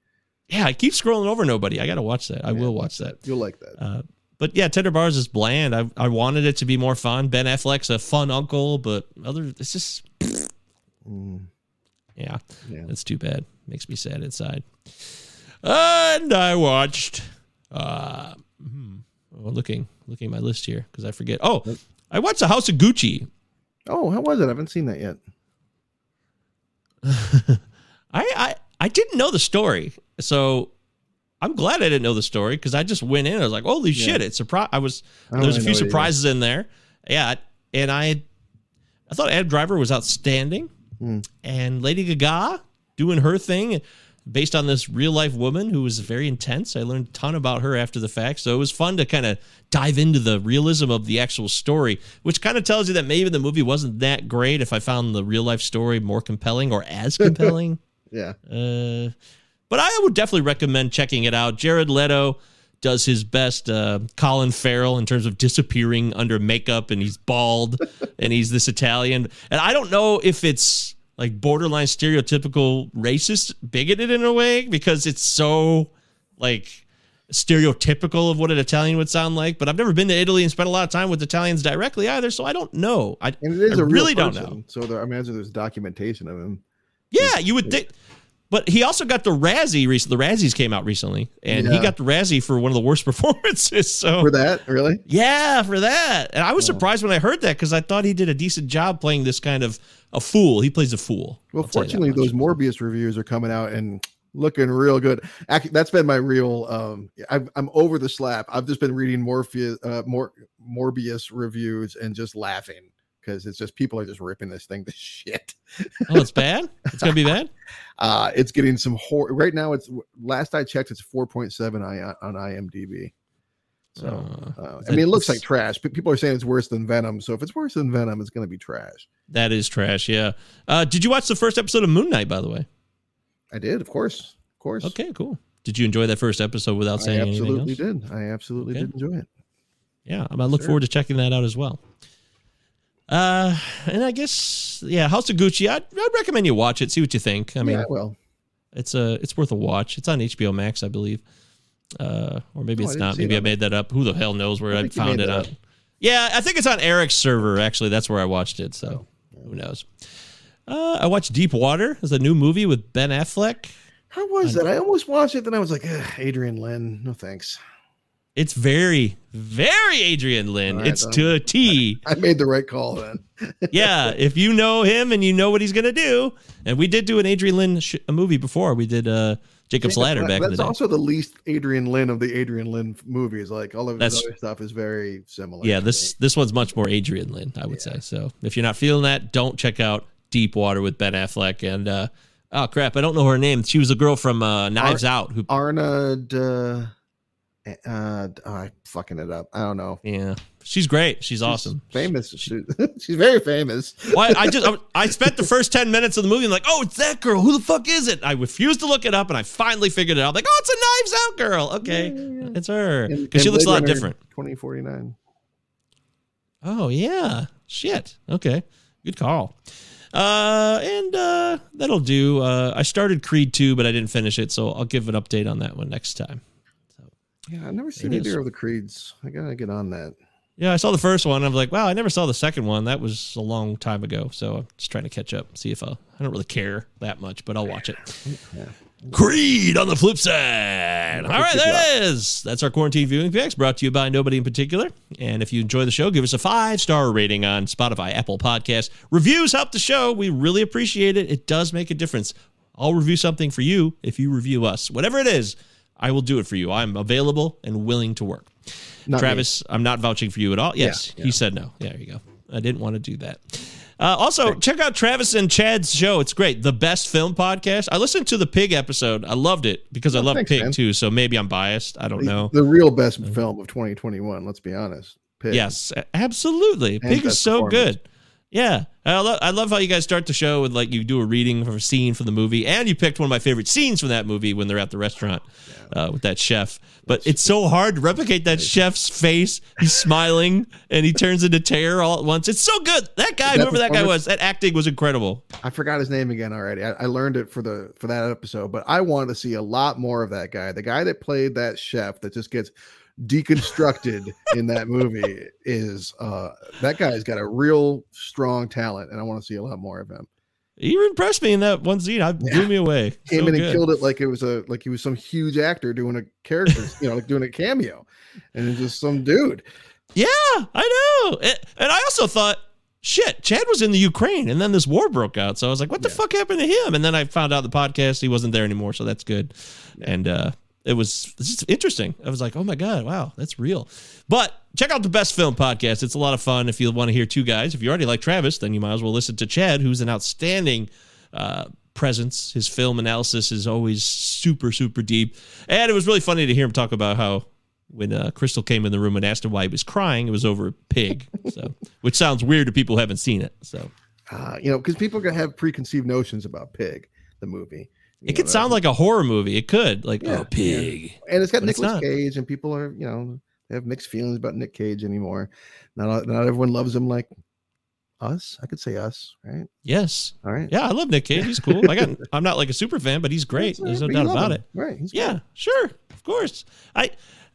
Speaker 5: Yeah, I keep scrolling over nobody. I got to watch that. I
Speaker 6: Yeah,
Speaker 5: will watch that.
Speaker 6: You'll like that.
Speaker 5: Uh, but yeah, Tender Bars is bland. I I wanted it to be more fun. Ben Affleck's a fun uncle, but other it's just
Speaker 6: Mm,
Speaker 5: yeah.
Speaker 6: yeah.
Speaker 5: That's too bad. Makes me sad inside. And I watched. Uh, hmm, well, looking looking at my list here because I forget. Oh, I watched the House of Gucci.
Speaker 6: Oh, how was it? I haven't seen that yet.
Speaker 5: I I I didn't know the story, so I'm glad I didn't know the story because I just went in. I was like, holy shit! It's surprise. I was
Speaker 6: I don't
Speaker 5: there's a few
Speaker 6: know it either.
Speaker 5: surprises in there. Yeah, and I I thought Adam Driver was outstanding,
Speaker 6: Hmm.
Speaker 5: and Lady Gaga doing her thing based on this real life woman who was very intense. I learned a ton about her after the fact, so it was fun to kind of dive into the realism of the actual story, which kind of tells you that maybe the movie wasn't that great if I found the real life story more compelling or as compelling.
Speaker 6: Yeah.
Speaker 5: Uh, but I would definitely recommend checking it out. Jared Leto does his best uh, Colin Farrell in terms of disappearing under makeup, and he's bald, and he's this Italian. And I don't know if it's like borderline stereotypical racist, bigoted in a way because it's so like stereotypical of what an Italian would sound like. But I've never been to Italy and spent a lot of time with Italians directly either, so I don't know. I,
Speaker 6: And it is
Speaker 5: I
Speaker 6: a real
Speaker 5: really don't know.
Speaker 6: So there, I imagine there's documentation of him.
Speaker 5: Yeah, you would think. But he also got the Razzie recently. The Razzies came out recently, and he got the Razzie for one of the worst performances. So
Speaker 6: For that, really?
Speaker 5: yeah, for that. And I was surprised when I heard that because I thought he did a decent job playing this kind of a fool. He plays a fool.
Speaker 6: Well,
Speaker 5: I'll tell you that
Speaker 6: fortunately, those Morbius reviews are coming out and looking real good. Actually, that's been my real. Um, I've, I'm over the slap. I've just been reading Morpheus, uh, Mor- Morbius reviews and just laughing because it's just people are just ripping this thing to shit.
Speaker 5: oh, it's bad. It's gonna be bad.
Speaker 6: Uh, it's getting some horror right now. It's last I checked, it's 4.7 I, on IMDb. So
Speaker 5: Uh,
Speaker 6: uh, I mean, it looks like trash. But people are saying it's worse than Venom. So if it's worse than Venom, it's going to be trash.
Speaker 5: That is trash. Yeah. Uh, did you watch the first episode of Moon Knight? By the way.
Speaker 6: I did, of course, of course.
Speaker 5: Okay, cool. Did you enjoy that first episode without saying anything
Speaker 6: absolutely did. I absolutely
Speaker 5: Okay.
Speaker 6: did enjoy it.
Speaker 5: Yeah, I'm gonna look
Speaker 6: Sure.
Speaker 5: forward to checking that out as well. Uh, and I guess yeah, House of Gucci. I'd, I'd recommend you watch it. See what you think. I mean,
Speaker 6: yeah, well,
Speaker 5: it's a it's worth a watch. It's on HBO Max, I believe. Uh, or maybe
Speaker 6: Oh,
Speaker 5: it's not.
Speaker 6: see it
Speaker 5: Maybe I made that up. Who the hell knows where
Speaker 6: I
Speaker 5: I, found it on? Yeah, I think it's on Eric's server. Actually, that's where I watched it. So who knows? Uh, I watched Deep Water. It's a new movie with Ben Affleck.
Speaker 6: how was that? I almost watched it, then I was like, "Ugh, Adrian Lyne, no thanks.
Speaker 5: It's very, very Adrian
Speaker 6: Lyne. Right,
Speaker 5: it's to a T.
Speaker 6: I made the right call then.
Speaker 5: yeah, if you know him and you know what he's gonna do, and we did do an Adrian Lyne sh- a movie before. We did uh, Jacob's Ladder back in the day.
Speaker 6: also the least Adrian Lyne of the Adrian Lyne movies. Like all of his
Speaker 5: That's-
Speaker 6: other stuff is very similar.
Speaker 5: yeah, this this one's much more Adrian Lyne, I would say. So if you're not feeling that, don't check out Deep Water with Ben Affleck and uh, oh crap, I don't know her name. She was a girl from uh, Knives Out who
Speaker 6: Arna. Uh, uh, oh, I'm fucking it up. I don't know.
Speaker 5: yeah, she's great. She's awesome.
Speaker 6: Famous. She, she's very famous.
Speaker 5: I, I just I, I spent the first ten minutes of the movie and like, oh, it's that girl. Who the fuck is it? I refused to look it up, and I finally figured it out. Like, oh, it's a Knives Out girl. Okay, it's her because she looks a lot different.
Speaker 6: 2049.
Speaker 5: Oh yeah, shit. Okay, good call. Uh, and uh, that'll do. Uh, I started Creed two, but I didn't finish it, so I'll give an update on that one next time. So,
Speaker 6: Yeah, I've never seen
Speaker 5: There it
Speaker 6: either
Speaker 5: is.
Speaker 6: of the Creeds. I gotta get on that.
Speaker 5: Yeah, I saw the first one. I was like, wow, I never saw the second one. That was a long time ago. So I'm just trying to catch up, see if I, I don't really care that much, but I'll watch it. Creed on the flip side. All right, there it is. That's our quarantine viewing picks brought to you by nobody in particular. And if you enjoy the show, give us a five star rating on Spotify, Apple Podcasts. Reviews help the show. We really appreciate it. It does make a difference. I'll review something for you if you review us. Whatever it is, I will do it for you. I'm available and willing to work.
Speaker 6: Not me.
Speaker 5: Travis, I'm not vouching for you at all. Yes,
Speaker 6: Yeah,
Speaker 5: he said no. There you go. I didn't want to do that. Uh, also, check out Travis and Chad's show. It's great. The Best Film Podcast. I listened to the Pig episode. I loved it because I
Speaker 6: Oh,
Speaker 5: love
Speaker 6: thanks,
Speaker 5: Pig
Speaker 6: man.
Speaker 5: too. So maybe I'm biased. I don't know.
Speaker 6: The real best film of 2021. Let's be honest. Pig.
Speaker 5: Yes, absolutely. Pig is so good. Yeah, I love, I love how you guys start the show with like you do a reading of a scene from the movie, and you picked one of my favorite scenes from that movie when they're at the restaurant uh, with that chef. But it's so hard to replicate that chef's face. He's smiling and he turns into terror all at once. It's so good. That guy, whoever that guy was, that acting was incredible.
Speaker 6: I forgot his name again already. I, I learned it for the for that episode, but I want to see a lot more of that guy. The guy that played that chef that just gets deconstructed in that movie is uh that guy's got a real strong talent, and I want to see a lot more of him.
Speaker 5: He impressed me in that one scene. I blew me away.
Speaker 6: Came
Speaker 5: So
Speaker 6: in and killed it like it was a like he was some huge actor doing a character, you know, like doing a cameo, and it's just some dude.
Speaker 5: Yeah, I know. And, and I also thought, shit, Chad was in the Ukraine and then this war broke out. So I was like, what the fuck happened to him? And then I found out the podcast, he wasn't there anymore. So that's good. And uh, it was just interesting. I was like, oh my God, wow, that's real. But check out the Best Film Podcast. It's a lot of fun if you want to hear two guys. If you already like Travis, then you might as well listen to Chad, who's an outstanding uh, presence. His film analysis is always super, super deep. And it was really funny to hear him talk about how when uh, Crystal came in the room and asked him why he was crying, it was over a pig. So, which sounds weird to people who haven't seen it. So,
Speaker 6: Uh, you know, because people have preconceived notions about Pig, the movie.
Speaker 5: It could
Speaker 6: that-
Speaker 5: sound like a horror movie. It could, like,
Speaker 6: Yeah,
Speaker 5: oh, pig.
Speaker 6: and it's got
Speaker 5: but
Speaker 6: Nicolas. Cage, and people are, you know, they have mixed feelings about Nick Cage anymore. Not not everyone loves him like us. I could say us, right?
Speaker 5: Yes.
Speaker 6: All right.
Speaker 5: Yeah, I love Nick Cage. He's cool. I got. I'm not like a super fan, but he's great.
Speaker 6: All
Speaker 5: There's no doubt about
Speaker 6: him.
Speaker 5: it.
Speaker 6: Right. He's
Speaker 5: Yeah,
Speaker 6: good.
Speaker 5: sure, of course. I.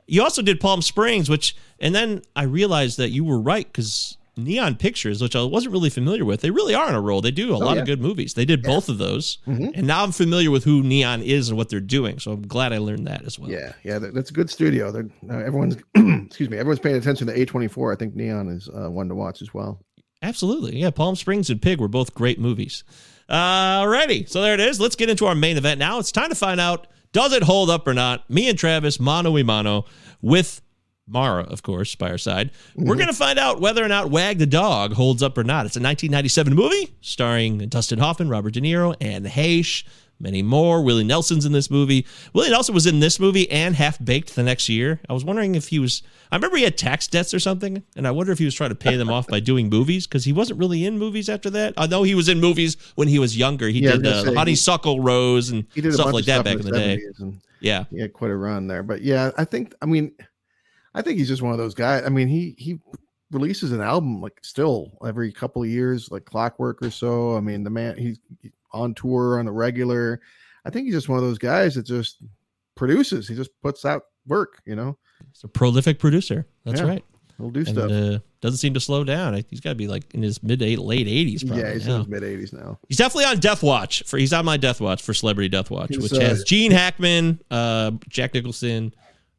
Speaker 5: You also did Palm Springs, which, and then I realized that you were right because Neon Pictures, which I wasn't really familiar with, they really are on a roll. They do a lot
Speaker 6: Oh, yeah.
Speaker 5: of good movies. They did both of those,
Speaker 6: Mhm.
Speaker 5: and now I'm familiar with who Neon is and what they're doing. So I'm glad I learned that as well.
Speaker 6: Yeah, yeah, that's a good studio. They're, uh, everyone's, excuse me, everyone's paying attention to A24. I think Neon is uh, one to watch as well.
Speaker 5: Absolutely. Yeah, Palm Springs and Pig were both great movies. Alrighty, so there it is. Let's get into our main event now. It's time to find out does it hold up or not? Me and Travis, mano y mano, with Mara, of course, by our side. We're going to find out whether or not Wag the Dog holds up or not. It's a 1997 movie starring Dustin Hoffman, Robert De Niro, Anne Heche, many more. Willie Nelson's in this movie. Willie Nelson was in this movie and Half Baked the next year. I was wondering if he was. I remember he had tax debts or something, and I wonder if he was trying to pay them off by doing movies because he wasn't really in movies after that. I know he was in movies when he was younger. He
Speaker 6: Yeah,
Speaker 5: did uh, Honeysuckle Rose and stuff like that back in the day.
Speaker 6: 70s and
Speaker 5: Yeah.
Speaker 6: he had quite a run there. But yeah, I think, I mean, I think he's just one of those guys. I mean, he he releases an album like still every couple of years, like Clockwork or so. I mean, the man he's on tour on the regular. I think he's just one of those guys that just produces. He just puts out work. You know,
Speaker 5: He's a prolific producer. That's
Speaker 6: Yeah.
Speaker 5: right.
Speaker 6: he'll do
Speaker 5: And
Speaker 6: stuff.
Speaker 5: uh, doesn't seem to slow down. He's got to be like in his mid to late 80s.
Speaker 6: Yeah, he's in
Speaker 5: now.
Speaker 6: his mid eighties now.
Speaker 5: He's definitely on Death Watch. For he's on my Death Watch for Celebrity Death Watch,
Speaker 6: He's,
Speaker 5: which
Speaker 6: uh,
Speaker 5: has Gene Hackman, uh, Jack Nicholson.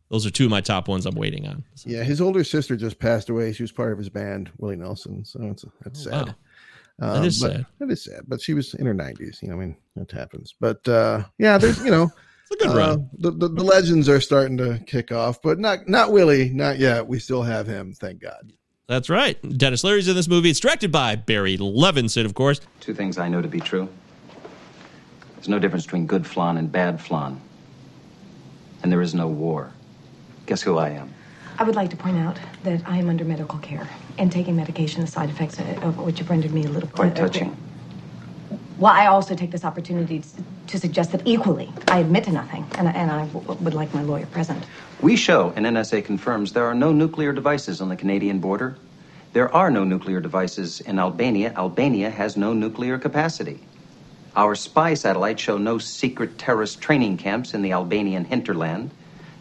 Speaker 5: Those are two of my top ones I'm waiting on. So-
Speaker 6: Yeah, his older sister just passed away. She was part of his band, Willie Nelson. So it's that's
Speaker 5: Oh,
Speaker 6: sad.
Speaker 5: wow. That is
Speaker 6: but-
Speaker 5: sad.
Speaker 6: That is sad. But she was in her nineties. You know, I mean, that happens. But uh, yeah, there's you know,
Speaker 5: It's a good
Speaker 6: uh,
Speaker 5: run.
Speaker 6: the, the the legends are starting to kick off, but not not Willie, not yet. We still have him, thank God.
Speaker 5: That's right. Denis Leary's in this movie. It's directed by Barry Levinson, of course.
Speaker 8: Two things I know to be true. There's no difference between good flan and bad flan. And there is no war. Guess who I am?
Speaker 3: I would like to point out that I am under medical care and taking medication, the side effects of which have rendered me a little
Speaker 8: Quite
Speaker 3: uh,
Speaker 8: touching.
Speaker 3: Well, I also take this opportunity to, suggest that equally, I admit to nothing, and, I- and I w- would like my lawyer present.
Speaker 8: We show, and NSA confirms, there are no nuclear devices on the Canadian border. There are no nuclear devices in Albania. Albania has no nuclear capacity. Our spy satellites show no secret terrorist training camps in the Albanian hinterland.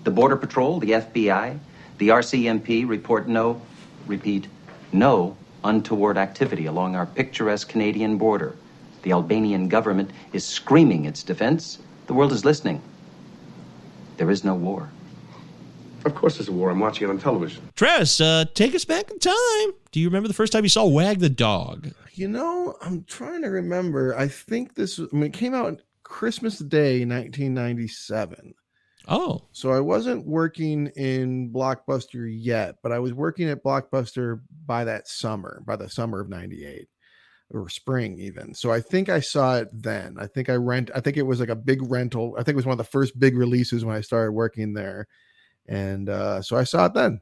Speaker 8: The Border Patrol, the FBI, the RCMP report no, repeat, no untoward activity along our picturesque Canadian border. The Albanian government is screaming its defense. The world is listening. There is no war.
Speaker 9: Of course there's a war. I'm watching it on television.
Speaker 5: Travis, uh, take us back in time. Do you remember the first time you saw Wag the Dog?
Speaker 6: You know, I'm trying to remember. I think this. I mean, it came out Christmas Day, 1997.
Speaker 5: Oh,
Speaker 6: So I wasn't working in Blockbuster yet, but I was working at Blockbuster by that summer, by the summer of 98 or spring even. So I think I saw it then. I think I rent I think it was like a big rental. I think it was one of the first big releases when I started working there. And uh so I saw it then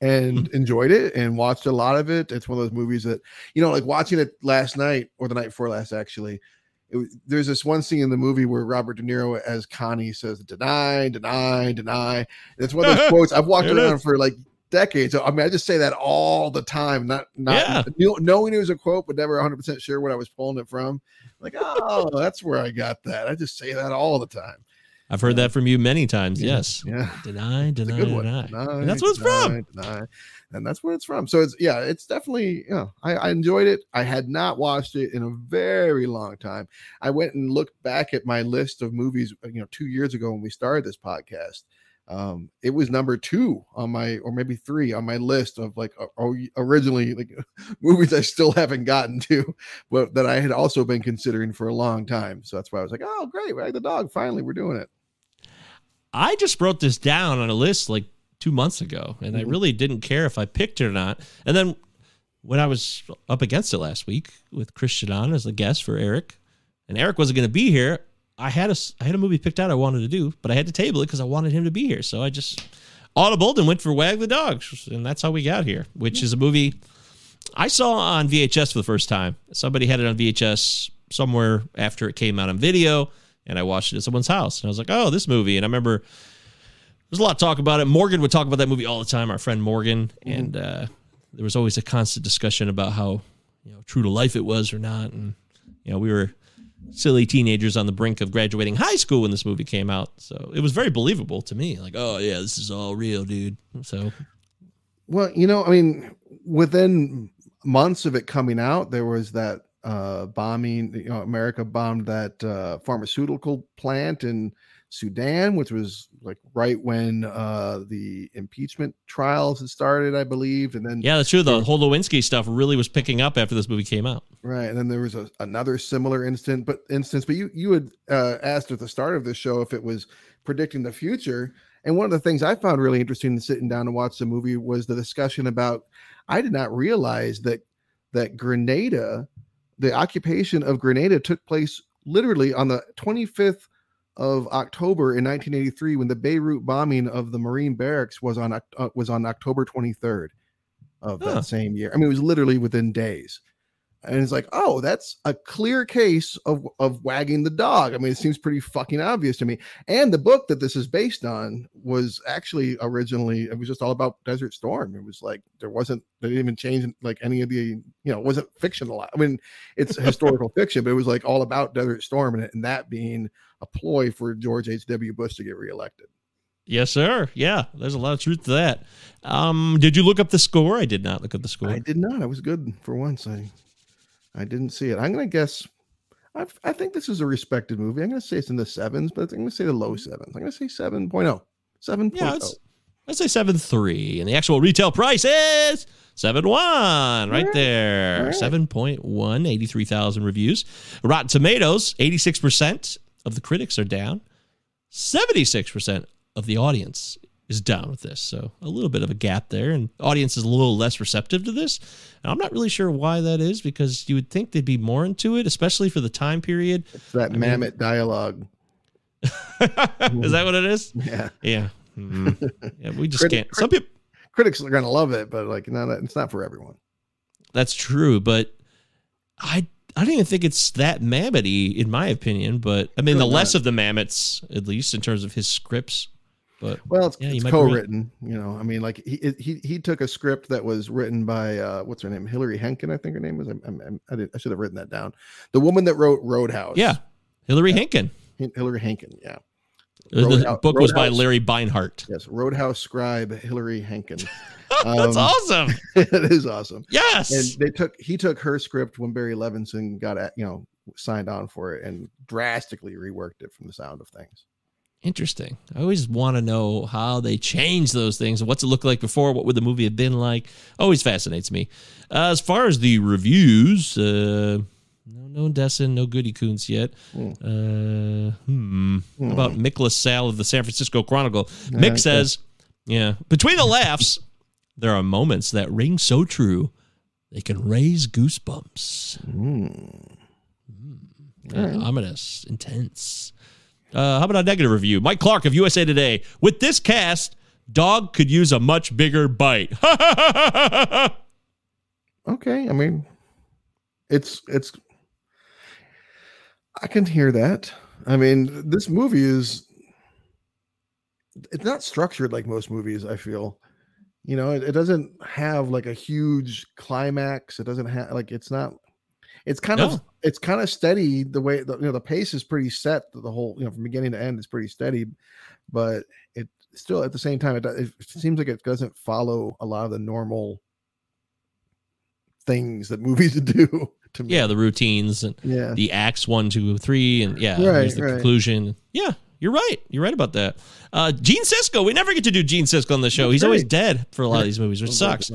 Speaker 6: and enjoyed it and watched a lot of it. It's one of those movies that you know like watching it last night or the night before last actually it, there's this one scene in the movie where Robert De Niro as Connie says, "Deny, deny, deny." And it's one of those quotes I've walked around
Speaker 5: is.
Speaker 6: for like decades. I mean, I just say that all the time, not not
Speaker 5: Yeah.
Speaker 6: knew- knowing it was a quote, but never 100 percent sure what I was pulling it from. Like, oh, that's where I got that. I just say that all the time.
Speaker 5: I've heard that from you many times.
Speaker 6: Yeah,
Speaker 5: Yes.
Speaker 6: yeah.
Speaker 5: Deny, deny, deny.
Speaker 6: Deny,
Speaker 5: And that's what it's
Speaker 6: deny,
Speaker 5: from.
Speaker 6: deny. And that's where it's from. So it's yeah, it's definitely you know I, I enjoyed it. I had not watched it in a very long time. I went and looked back at my list of movies you know two years ago when we started this podcast. Um, it was number two on my or maybe three on my list of like originally like movies I still haven't gotten to, but that I had also been considering for a long time. So that's why I was like, oh great, the dog, finally we're doing it.
Speaker 5: I just wrote this down on a list like two months ago, and I
Speaker 6: Mhm.
Speaker 5: really didn't care if I picked it or not. And then when I was up against it last week with Christian on as a guest for Eric, and Eric wasn't going to be here, I had a I had a movie picked out I wanted to do, but I had to table it because I wanted him to be here. So I just audibled and went for Wag the Dog, and that's how we got here. Which is a movie I saw on VHS for the first time. Somebody had it on VHS somewhere after it came out on video, and I watched it at someone's house. And I was like, oh, this movie. And I remember there's a lot of talk about it. Morgan would talk about that movie all the time, our friend Morgan. And uh, there was always a constant discussion about how, you know, true to life it was or not. And, you know, we were silly teenagers on the brink of graduating high school when this movie came out. So it was very believable to me. Like, oh, yeah, this is all real, dude. So
Speaker 6: Well, you know, I mean, within months of it coming out, there was that uh bombing, you know, America bombed that uh pharmaceutical plant in Sudan, which was like right when uh the impeachment trials had started, I believe. And then
Speaker 5: Yeah, that's true. The whole Lewinsky stuff really was picking up after this movie came out.
Speaker 6: Right, and then there was a, another similar instant, but instance. But you you had uh, asked at the start of the show if it was predicting the future, and one of the things I found really interesting in sitting down to watch the movie was the discussion about. I did not realize that that Grenada, the occupation of Grenada, took place literally on the 25th of October in 1983, when the Beirut bombing of the Marine barracks was on uh, was on October 23rd of that same year. I mean, it was literally within days and it's like oh that's a clear case of of wagging the dog i mean it seems pretty fucking obvious to me and the book that this is based on was actually originally it was just all about desert storm it was like there wasn't they didn't even change like any of the you know it wasn't fictional i mean it's historical fiction but it was like all about desert storm and, and that being a ploy for george h.w bush to get reelected
Speaker 5: Yes, sir. Yeah, there's a lot of truth to that. Um, did you look up the score? I did not look up the score.
Speaker 6: i did not i was good for once i i didn't see it i'm gonna guess I, I think this is a respected movie. I'm going to say it's in the sevens, but I'm going to say the low mm-hmm. sevens. I'm going to say 7.0. 7.0.
Speaker 5: Yeah, it's, oh. let's say seven three, and the actual retail price is seven one, right there.
Speaker 6: All right.
Speaker 5: Seven point one, eighty three thousand reviews. Rotten Tomatoes, eighty six percent of the critics are down. Seventy six percent of the audience is down with this. So a little bit of a gap there, and audience is a little less receptive to this. And I'm not really sure why that is, because you would think they'd be more into it, especially for the time period.
Speaker 6: It's that
Speaker 5: mean-
Speaker 6: Mamet dialogue.
Speaker 5: is that what it is?
Speaker 6: Yeah.
Speaker 5: Yeah. Mhm. Yeah, we just can't. Some people.
Speaker 6: Critics are going to love it, but like, no, it's not for everyone.
Speaker 5: That's true, but I I don't even think it's that Mamet-y in my opinion. But I mean, the less
Speaker 6: not.
Speaker 5: of the Mamets, at least in terms of his scripts. But
Speaker 6: Well, it's,
Speaker 5: Yeah,
Speaker 6: it's
Speaker 5: might be right.
Speaker 6: co-written. You know, I mean, like he he he took a script that was written by uh, what's her name, Hilary Henkin, I think her name was. I, I, I, I should have written that down. The woman that wrote Roadhouse.
Speaker 5: yeah, Hilary Henkin.
Speaker 6: Hin- Hilary Henkin. Yeah.
Speaker 5: The
Speaker 6: Roadhouse-
Speaker 5: book was by Larry Beinhart.
Speaker 6: Yes, Roadhouse scribe Hilary.
Speaker 5: That's
Speaker 6: Um,
Speaker 5: awesome.
Speaker 6: it is awesome.
Speaker 5: Yes.
Speaker 6: And they took he took her script when Barry Levinson got at, you know signed on for it and drastically reworked it from the sound of things.
Speaker 5: Interesting. I always want to know how they change those things. What's it look like before? What would the movie have been like? Always fascinates me. Uh, as far as the reviews, uh, no, no Desson, no Goody Coons yet. Uh, hmm. How about Mick LaSalle of the San Francisco Chronicle? Mick says, yeah, between the laughs, there are moments that ring so true they can raise goosebumps. Mm, Ominous, intense. Uh, how about a negative review? Mike Clark of USA Today. With this cast, dog could use a much bigger bite.
Speaker 6: Okay, I mean, it's it's. I can hear that. I mean, this movie is. It's not structured like most movies. I feel, you know, it, it doesn't have like a huge climax. It doesn't have like it's not. It's kind
Speaker 5: No.
Speaker 6: of it's kind of steady. The way the, you know the pace is pretty set. The whole you know from beginning to end is pretty steady, but it still at the same time it, it seems like it doesn't follow a lot of the normal things that movies do to me.
Speaker 5: yeah, the routines and
Speaker 6: Yeah.
Speaker 5: the acts one, two, three, and yeah,
Speaker 6: Right,
Speaker 5: here's the
Speaker 6: right.
Speaker 5: conclusion. Yeah, you're right. You're right about that. Uh, Gene Siskel. We never get to do Gene Siskel on the show.
Speaker 6: That's
Speaker 5: He's always dead for a lot of these movies, which sucks.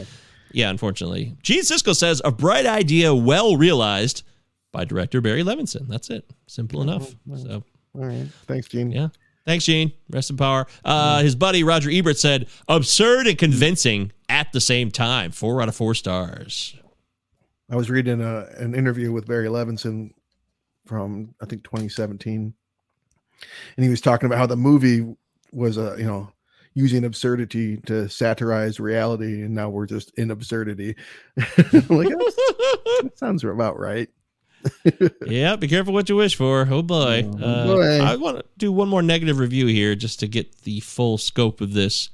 Speaker 5: Yeah, unfortunately. Gene Siskel says a bright idea well realized by director Barry Levinson. That's it. Simple enough. So
Speaker 6: All right. Thanks, Gene.
Speaker 5: yeah. Thanks, Gene. Rest in power. Uh, his buddy Roger Ebert said, absurd and convincing at the same time. Four out of four stars.
Speaker 6: I was reading a, an interview with Barry Levinson from I think 2017, and he was talking about how the movie was a you know using absurdity to satirize reality, and now we're just in absurdity. I'm like "That's- that sounds about right.
Speaker 5: yeah, be careful what you wish for. Oh boy. Uh,
Speaker 6: boy.
Speaker 5: I want to do one more negative review here just to get the full scope of this.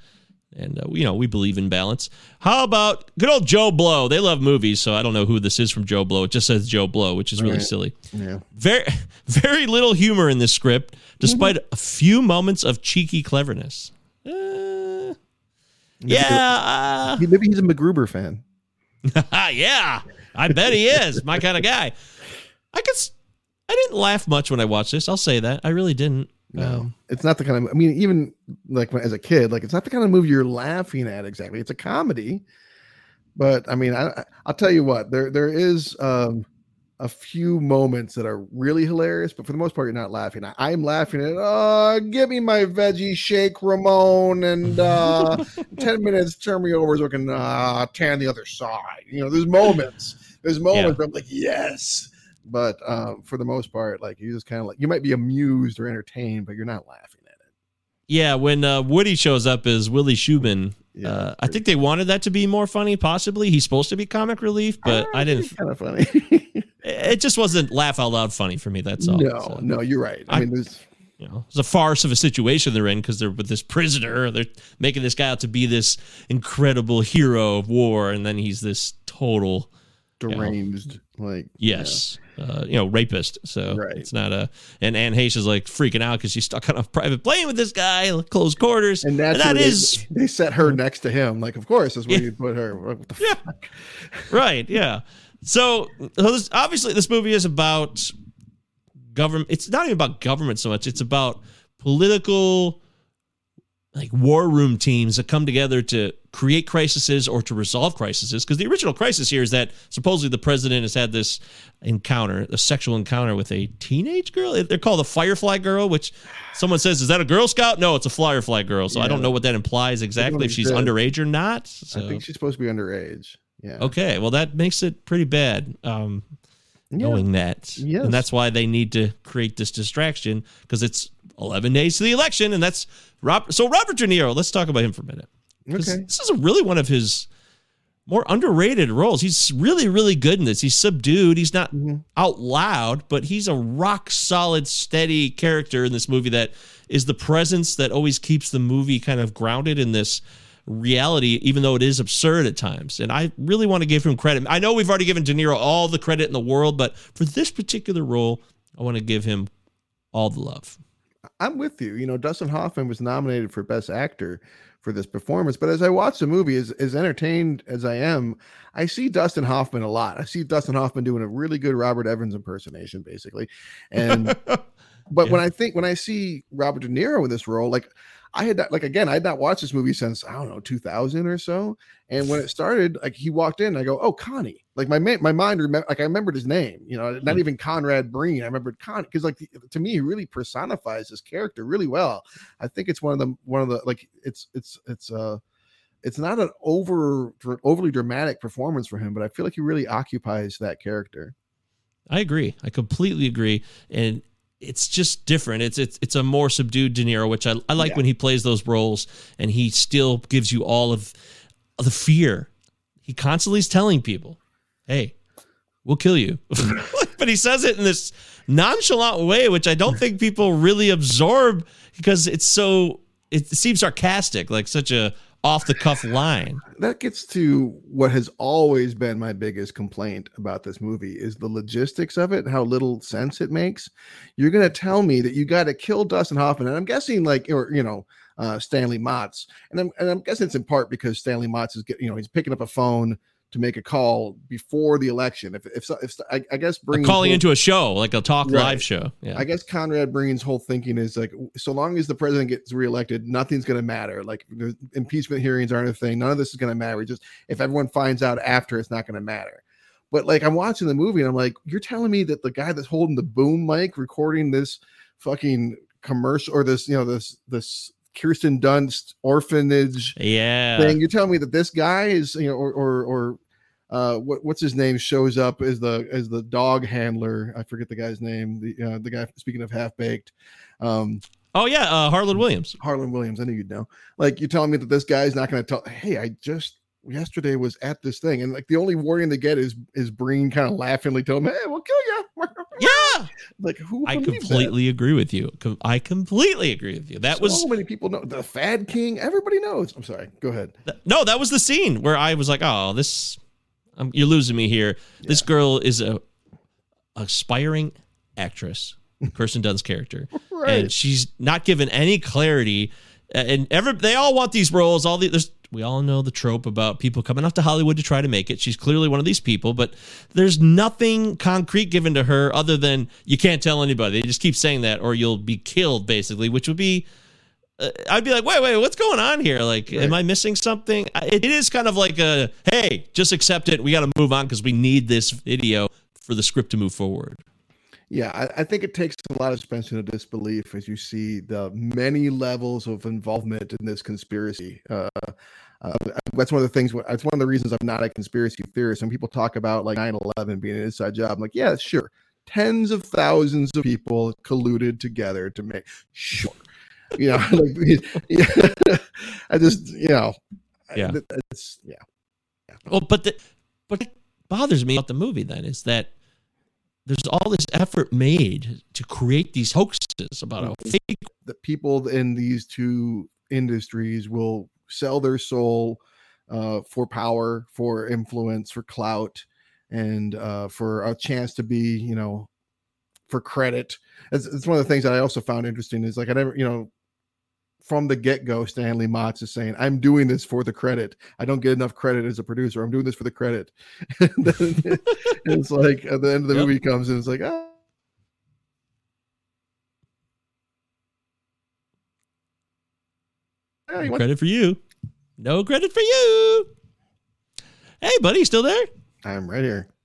Speaker 5: And, uh, you know, we believe in balance. How about good old Joe Blow? They love movies, so I don't know who this is from Joe Blow. It just says Joe Blow, which is really
Speaker 6: Right.
Speaker 5: silly.
Speaker 6: Yeah.
Speaker 5: Very, very little humor in this script, despite a few moments of cheeky cleverness. Uh, yeah, uh,
Speaker 6: Maybe he's a MacGruber fan.
Speaker 5: yeah, I bet he is my kind of guy. I guess I didn't laugh much when I watched this. I'll say that I really didn't.
Speaker 6: No, it's not the kind of. I mean, even like when, as a kid, like it's not the kind of movie you're laughing at exactly. It's a comedy, but I mean, I, I'll tell you what. There there is um, a few moments that are really hilarious, but for the most part, you're not laughing. I, I'm laughing at. Oh, give me my veggie shake, Ramon, and uh, ten minutes. Turn me over so I can uh, tan the other side. You know, there's moments. There's moments where I'm like, yes. But um, for the most part, like you just kind of like you might be amused or entertained, but you're not laughing at it.
Speaker 5: Yeah, when uh, Woody shows up as Willie Schumann,
Speaker 6: Yeah,
Speaker 5: uh, I think they wanted that to be more funny. Possibly he's supposed to be comic relief, but I didn't.
Speaker 6: Kind of funny.
Speaker 5: It just wasn't laugh out loud funny for me. That's all.
Speaker 6: no,
Speaker 5: So,
Speaker 6: no, you're right. I,
Speaker 5: I-
Speaker 6: mean, there's
Speaker 5: you know, it's a farce of a situation they're in because they're with this prisoner. They're making this guy out to be this incredible hero of war, and then he's this total
Speaker 6: deranged, like
Speaker 5: Yes. Uh, you know, rapist. So
Speaker 6: Right.
Speaker 5: it's not a. And Anne Heche is like freaking out because she's stuck on a private plane with this guy, close quarters.
Speaker 6: and that's
Speaker 5: that
Speaker 6: where they, they set her next to him. Like, of course, that's where
Speaker 5: Yeah.
Speaker 6: you put her.
Speaker 5: Yeah.
Speaker 6: fuck?
Speaker 5: right. Yeah. So, so this, obviously, this movie is about government. It's not even about government so much. It's about political, like war room teams that come together to create crises or to resolve crises. Because the original crisis here is that supposedly the president has had this encounter, a sexual encounter with a teenage girl. They're called a Firefly girl, which someone says, "Is that a Girl Scout?" No, it's a Firefly girl. So I don't know what that implies exactly. If she's underage or not. So.
Speaker 6: I think she's supposed to be underage. Yeah.
Speaker 5: Okay, well that makes it pretty bad. Um,
Speaker 6: Yeah.
Speaker 5: knowing that,
Speaker 6: Yes.
Speaker 5: and that's why they need to create this distraction because it's 11 days to the election, and that's Rob. So Robert De Niro, let's talk about him for a minute.
Speaker 6: Okay.
Speaker 5: this is really one of his more underrated roles. He's really, really good in this. He's subdued. He's not
Speaker 6: Mm-hmm.
Speaker 5: out loud, but he's a rock solid, steady character in this movie that is the presence that always keeps the movie kind of grounded in this reality, even though it is absurd at times. And I really want to give him credit. I know we've already given De Niro all the credit in the world, but for this particular role, I want to give him all the love.
Speaker 6: I'm with you. You know, Dustin Hoffman was nominated for Best Actor for this performance, but as I watch the movie, as, as entertained as I am, I see Dustin Hoffman a lot. I see Dustin Hoffman doing a really good Robert Evans impersonation, basically. And but when I think when I see Robert De Niro in this role, like I had that like again, I had not watched this movie since I don't know 2000 or so. And when it started, like he walked in, I go, "Oh, Connie!" Like my my mind remember, like I remembered his name. You know, not even Conrad Breen. I remembered Connie because like to me, he really personifies this character really well. I think it's one of the one of the like it's it's it's uh it's not an over overly dramatic performance for him, but I feel like he really occupies that character.
Speaker 5: I agree. I completely agree. And it's just different. It's it's it's a more subdued De Niro, which I, I like
Speaker 6: Yeah.
Speaker 5: when he plays those roles and he still gives you all of the fear. He constantly is telling people, "Hey, we'll kill you," but he says it in this nonchalant way, which I don't think people really absorb because it's so it seems sarcastic, like such a off the cuff line.
Speaker 6: that gets to what has always been my biggest complaint about this movie is the logistics of it how little sense it makes. You're gonna tell me that you got to kill Dustin Hoffman, and I'm guessing like or you know uh, Stanley Motz, and I'm and I'm guessing it's in part because Stanley Motz is get you know he's picking up a phone to make a call before the election. If if, if I, I guess bringing
Speaker 5: calling into a show, like a talk
Speaker 6: Right.
Speaker 5: live show. Yeah.
Speaker 6: I guess Conrad Breen's whole thinking is like, so long as the president gets reelected, nothing's going to matter. Like the impeachment hearings aren't a thing. None of this is going to matter. Just if everyone finds out after, it's not going to matter. But like, I'm watching the movie and I'm like, you're telling me that the guy that's holding the boom mic recording this fucking commercial or this, you know, this this Kirsten Dunst orphanage
Speaker 5: yeah.
Speaker 6: thing. You're telling me that this guy is, you know, or or or uh, what what's his name shows up as the as the dog handler. I forget the guy's name. The uh, the guy speaking of half baked, um,
Speaker 5: Oh yeah, uh, Harland Williams.
Speaker 6: Harland Williams. I knew you'd know. Like you're telling me that this guy's not going to tell. Hey, I just yesterday was at this thing, and like the only warning they get is is Breen kind of laughingly telling him, "Hey, we'll kill you."
Speaker 5: Yeah.
Speaker 6: Like who?
Speaker 5: I
Speaker 6: believes that?
Speaker 5: completely agree with you. Com- I completely agree with you. That
Speaker 6: so
Speaker 5: was so
Speaker 6: many people know the Fad King. Everybody knows. I'm sorry. Go ahead.
Speaker 5: th- no, that was the scene where I was like, "Oh, this, um, you're losing me here." This girl is a aspiring actress, Kirsten Dunst's character,
Speaker 6: Right.
Speaker 5: and she's not given any clarity. And every they all want these roles. All the there's we all know the trope about people coming up to Hollywood to try to make it. She's clearly one of these people, but there's nothing concrete given to her other than you can't tell anybody. They just keep saying that, or you'll be killed, basically, which would be uh, I'd be like, wait, wait, what's going on here? Like, am I missing something? It, it is kind of like a, hey, just accept it. We got to move on because we need this video for the script to move forward.
Speaker 6: Yeah, I, I think it takes a lot of suspension of disbelief as you see the many levels of involvement in this conspiracy. Uh, uh, that's one of the things. That's one of the reasons I'm not a conspiracy theorist. When people talk about like 9/11 being an inside job, I'm like, yeah, sure. Tens of thousands of people colluded together to make sure. You know, like yeah, I just you know,
Speaker 5: Yeah.
Speaker 6: yeah, it's yeah.
Speaker 5: Well, but the, but what bothers me about the movie then is that there's all this effort made to create these hoaxes about a fake.
Speaker 6: that people in these two industries will sell their soul uh, for power, for influence, for clout, and uh, for a chance to be, you know, for credit. It's, it's one of the things that I also found interesting is like I never, you know, from the get go, Stanley Motz is saying, "I'm doing this for the credit. I don't get enough credit as a producer. I'm doing this for the credit." and then it's like at the end of the
Speaker 5: Yep.
Speaker 6: movie comes and it's like, "Ah."
Speaker 5: No credit for you. No credit for you. Hey, buddy, still there?
Speaker 6: I'm right here.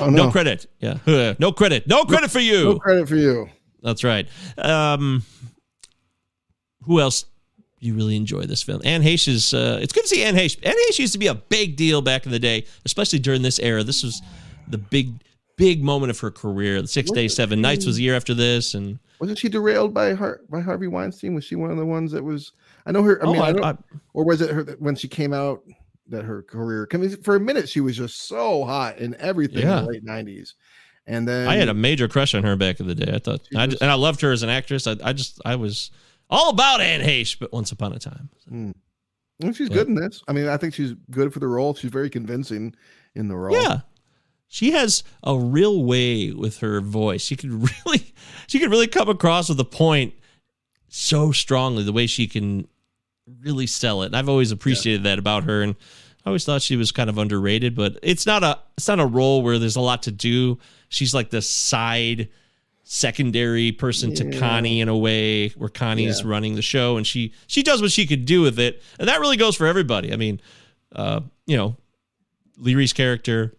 Speaker 6: Oh,
Speaker 5: no.
Speaker 6: no.
Speaker 5: credit. Yeah. No credit. No credit for you.
Speaker 6: No credit for you.
Speaker 5: That's right. Um, who else? You really enjoy this film. Anne Heche is. Uh, it's good to see Anne Heche. Anne Heche used to be a big deal back in the day, especially during this era. This was the big, big moment of her career. The Six Days, Seven Nights was a year after this, and
Speaker 6: Wasn't she derailed by Har- by Harvey Weinstein? Was she one of the ones that was? I know her. I
Speaker 5: Oh,
Speaker 6: mean, I
Speaker 5: I-
Speaker 6: don't-
Speaker 5: I-
Speaker 6: or was it her that when she came out that her career? I mean, for a minute she was just so hot in everything in the late '90s, and then
Speaker 5: I had a major crush on her back in the day. I thought, I,
Speaker 6: was-
Speaker 5: and I loved her as an actress. I, I just, I was all about Anne Heche, but once upon a time.
Speaker 6: Mm. Well, she's
Speaker 5: Yeah.
Speaker 6: good in this. I mean, I think she's good for the role. She's very convincing in the role.
Speaker 5: Yeah. she has a real way with her voice. She could really, she could really come across with a point so strongly. The way she can really sell it. And I've always appreciated that about her, and I always thought she was kind of underrated. But it's not a, it's not a role where there's a lot to do. She's like the side secondary person to Connie in a way where Connie's
Speaker 6: Yeah.
Speaker 5: running the show and she she does what she could do with it and that really goes for everybody I mean uh you know Leary's character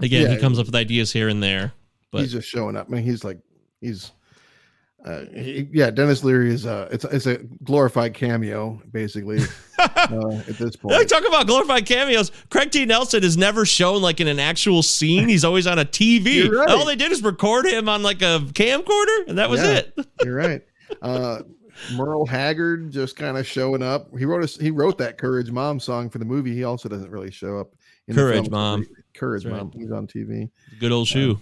Speaker 5: again he comes up with ideas here and there but
Speaker 6: he's just showing up. I mean, he's like, he's, uh, he, yeah. Denis Leary is uh, it's it's a glorified cameo basically uh, at this
Speaker 5: point.
Speaker 6: point.
Speaker 5: talk about glorified cameos. Craig T. Nelson is never shown like in an actual scene. He's always on a TV.
Speaker 6: Right.
Speaker 5: All they did is record him on like a camcorder, and that was
Speaker 6: Yeah.
Speaker 5: it.
Speaker 6: You're right. Uh, Merle Haggard just kind of showing up. He wrote a, he wrote that Courage Mom song for the movie. He also doesn't really show up. in the
Speaker 5: Courage. Mom.
Speaker 6: Courage
Speaker 5: That's right.
Speaker 6: Mom. He's on TV.
Speaker 5: Good old shoe.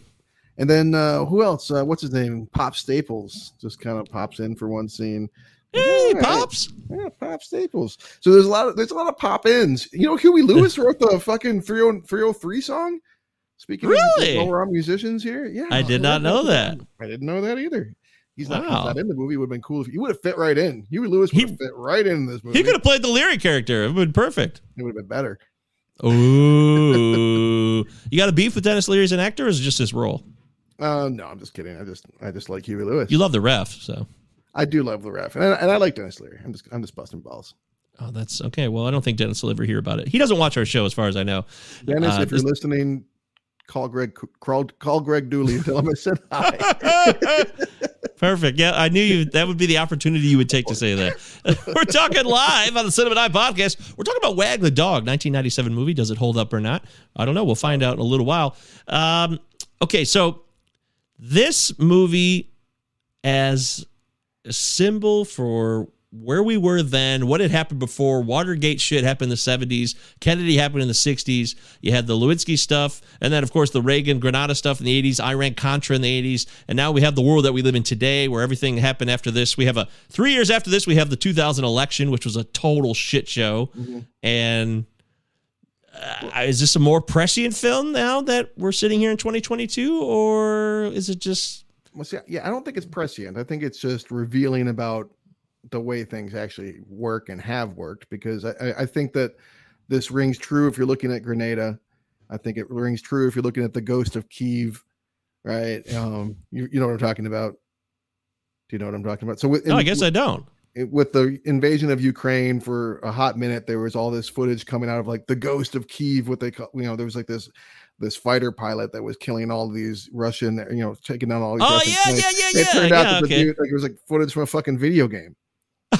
Speaker 6: And then uh, who else? Uh, what's his name? Pop Staples just kind of pops in for one scene.
Speaker 5: Hey,
Speaker 6: right.
Speaker 5: pops.
Speaker 6: Yeah, Pop Staples. So there's a lot of there's a lot of pop ins. You know, Huey Lewis wrote the fucking 30 303 song. Speaking
Speaker 5: Really?
Speaker 6: of on musicians here, yeah,
Speaker 5: I did not know that.
Speaker 6: I didn't know that either. He's not, he's not in the movie. Would have been cool if he would have fit right in. Huey Lewis would have fit right in this movie.
Speaker 5: He could have played the Leary character. It would have been perfect.
Speaker 6: It would have been better.
Speaker 5: Ooh. you got a beef with Denis Leary as an actor, or is it just his role?
Speaker 6: Uh, no, I'm just kidding. I just I just like Huey Lewis.
Speaker 5: You love the ref, so.
Speaker 6: I do love the ref, and I, and I like Denis Leary. I'm just I'm just busting balls.
Speaker 5: Oh, that's okay. Well, I don't think Denis will ever hear about it. He doesn't watch our show, as far as I know.
Speaker 6: Denis,
Speaker 5: Uh,
Speaker 6: if you're
Speaker 5: this-
Speaker 6: listening, call Greg call, call Greg Dooley and tell him I said hi.
Speaker 5: Perfect. Yeah, I knew you. That would be the opportunity you would take to say that. We're talking live on the Cinema Night podcast. We're talking about Wag the Dog, 1997 movie. Does it hold up or not? I don't know. We'll find out in a little while. Um, okay, so this movie as a symbol for where we were then, what had happened before. Watergate shit happened in the 70s. Kennedy happened in the 60s. You had the Lewinsky stuff, and then, of course, the Reagan Grenada stuff in the 80s, Iran Contra in the 80s. And now we have the world that we live in today where everything happened after this. We have a three years after this, we have the 2000 election, which was a total shit show. Mm-hmm. And uh, is this a more prescient film now that we're sitting here in 2022, or is it just
Speaker 6: Well, see, yeah, I don't think it's prescient. I think it's just revealing about the way things actually work and have worked. Because I, I- think that this rings true if you're looking at Grenada. I think it rings true if you're looking at the Ghost of Kiev, right? Um, you, you know what I'm talking about. Do you know what I'm talking about? So, with,
Speaker 5: No, I guess I don't.
Speaker 6: It- with the invasion of Ukraine for a hot minute, there was all this footage coming out of like the ghost of Kiev, what they call, you know, there was like this this fighter pilot that was killing all these Russian, you know, taking down all these.
Speaker 5: Oh,
Speaker 6: Russian
Speaker 5: yeah,
Speaker 6: planes.
Speaker 5: yeah, yeah,
Speaker 6: It
Speaker 5: yeah,
Speaker 6: turned out
Speaker 5: yeah,
Speaker 6: that the
Speaker 5: okay.
Speaker 6: dude, like, it was like footage from a fucking video game.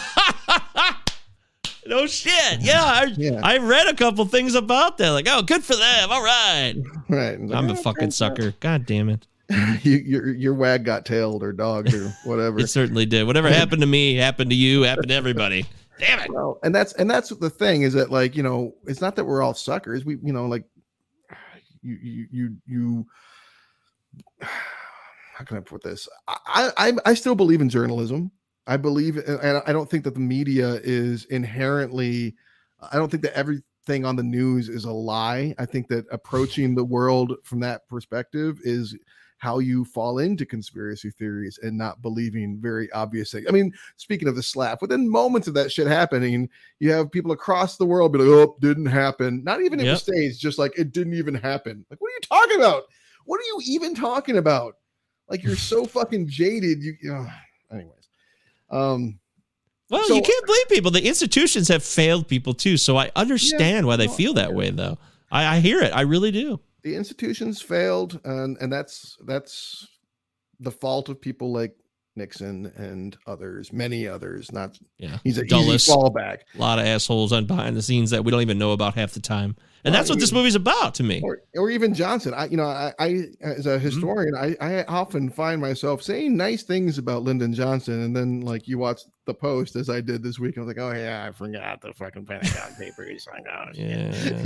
Speaker 5: No shit. Yeah, I,
Speaker 6: Yeah.
Speaker 5: I read a couple things about that. Like, oh, good for them. All right.
Speaker 6: Right.
Speaker 5: I'm a fucking sucker. God damn it.
Speaker 6: you, your your wag got tailed or dogged or whatever.
Speaker 5: It certainly did. Whatever happened to me happened to you, happened to everybody. Damn it.
Speaker 6: Well, and that's and that's the thing is that like you know it's not that we're all suckers. We you know like you you you you. How can I put this? I I I still believe in journalism. I believe, and I don't think that the media is inherently. I don't think that everything on the news is a lie. I think that approaching the world from that perspective is how you fall into conspiracy theories and not believing very obvious things. I mean, speaking of the slap, within moments of that shit happening, you have people across the world be like, "Oh, didn't happen." Not even in
Speaker 5: Yep.
Speaker 6: the states, just like it didn't even happen. Like, what are you talking about? What are you even talking about? Like, you're so fucking jaded. You, ugh. anyways. Um,
Speaker 5: Well,
Speaker 6: So-
Speaker 5: you can't blame people. The institutions have failed people too. So I understand why they
Speaker 6: no,
Speaker 5: feel that way, though. I, I hear it. I really do.
Speaker 6: The institutions failed, and and that's that's the fault of people like Nixon and others, many others. Not
Speaker 5: Yeah.
Speaker 6: he's a
Speaker 5: Dulles.
Speaker 6: easy fallback.
Speaker 5: A lot of assholes on behind the scenes that we don't even know about half the time. And that's what this movie's about to me.
Speaker 6: or or even Johnson. I you know I, I as a mm-hmm. historian I I often find myself saying nice things about Lyndon Johnson, and then like you watch the post as I did this week, I was like, oh yeah, I forgot the fucking Pentagon Papers. Like, oh.
Speaker 5: Yeah.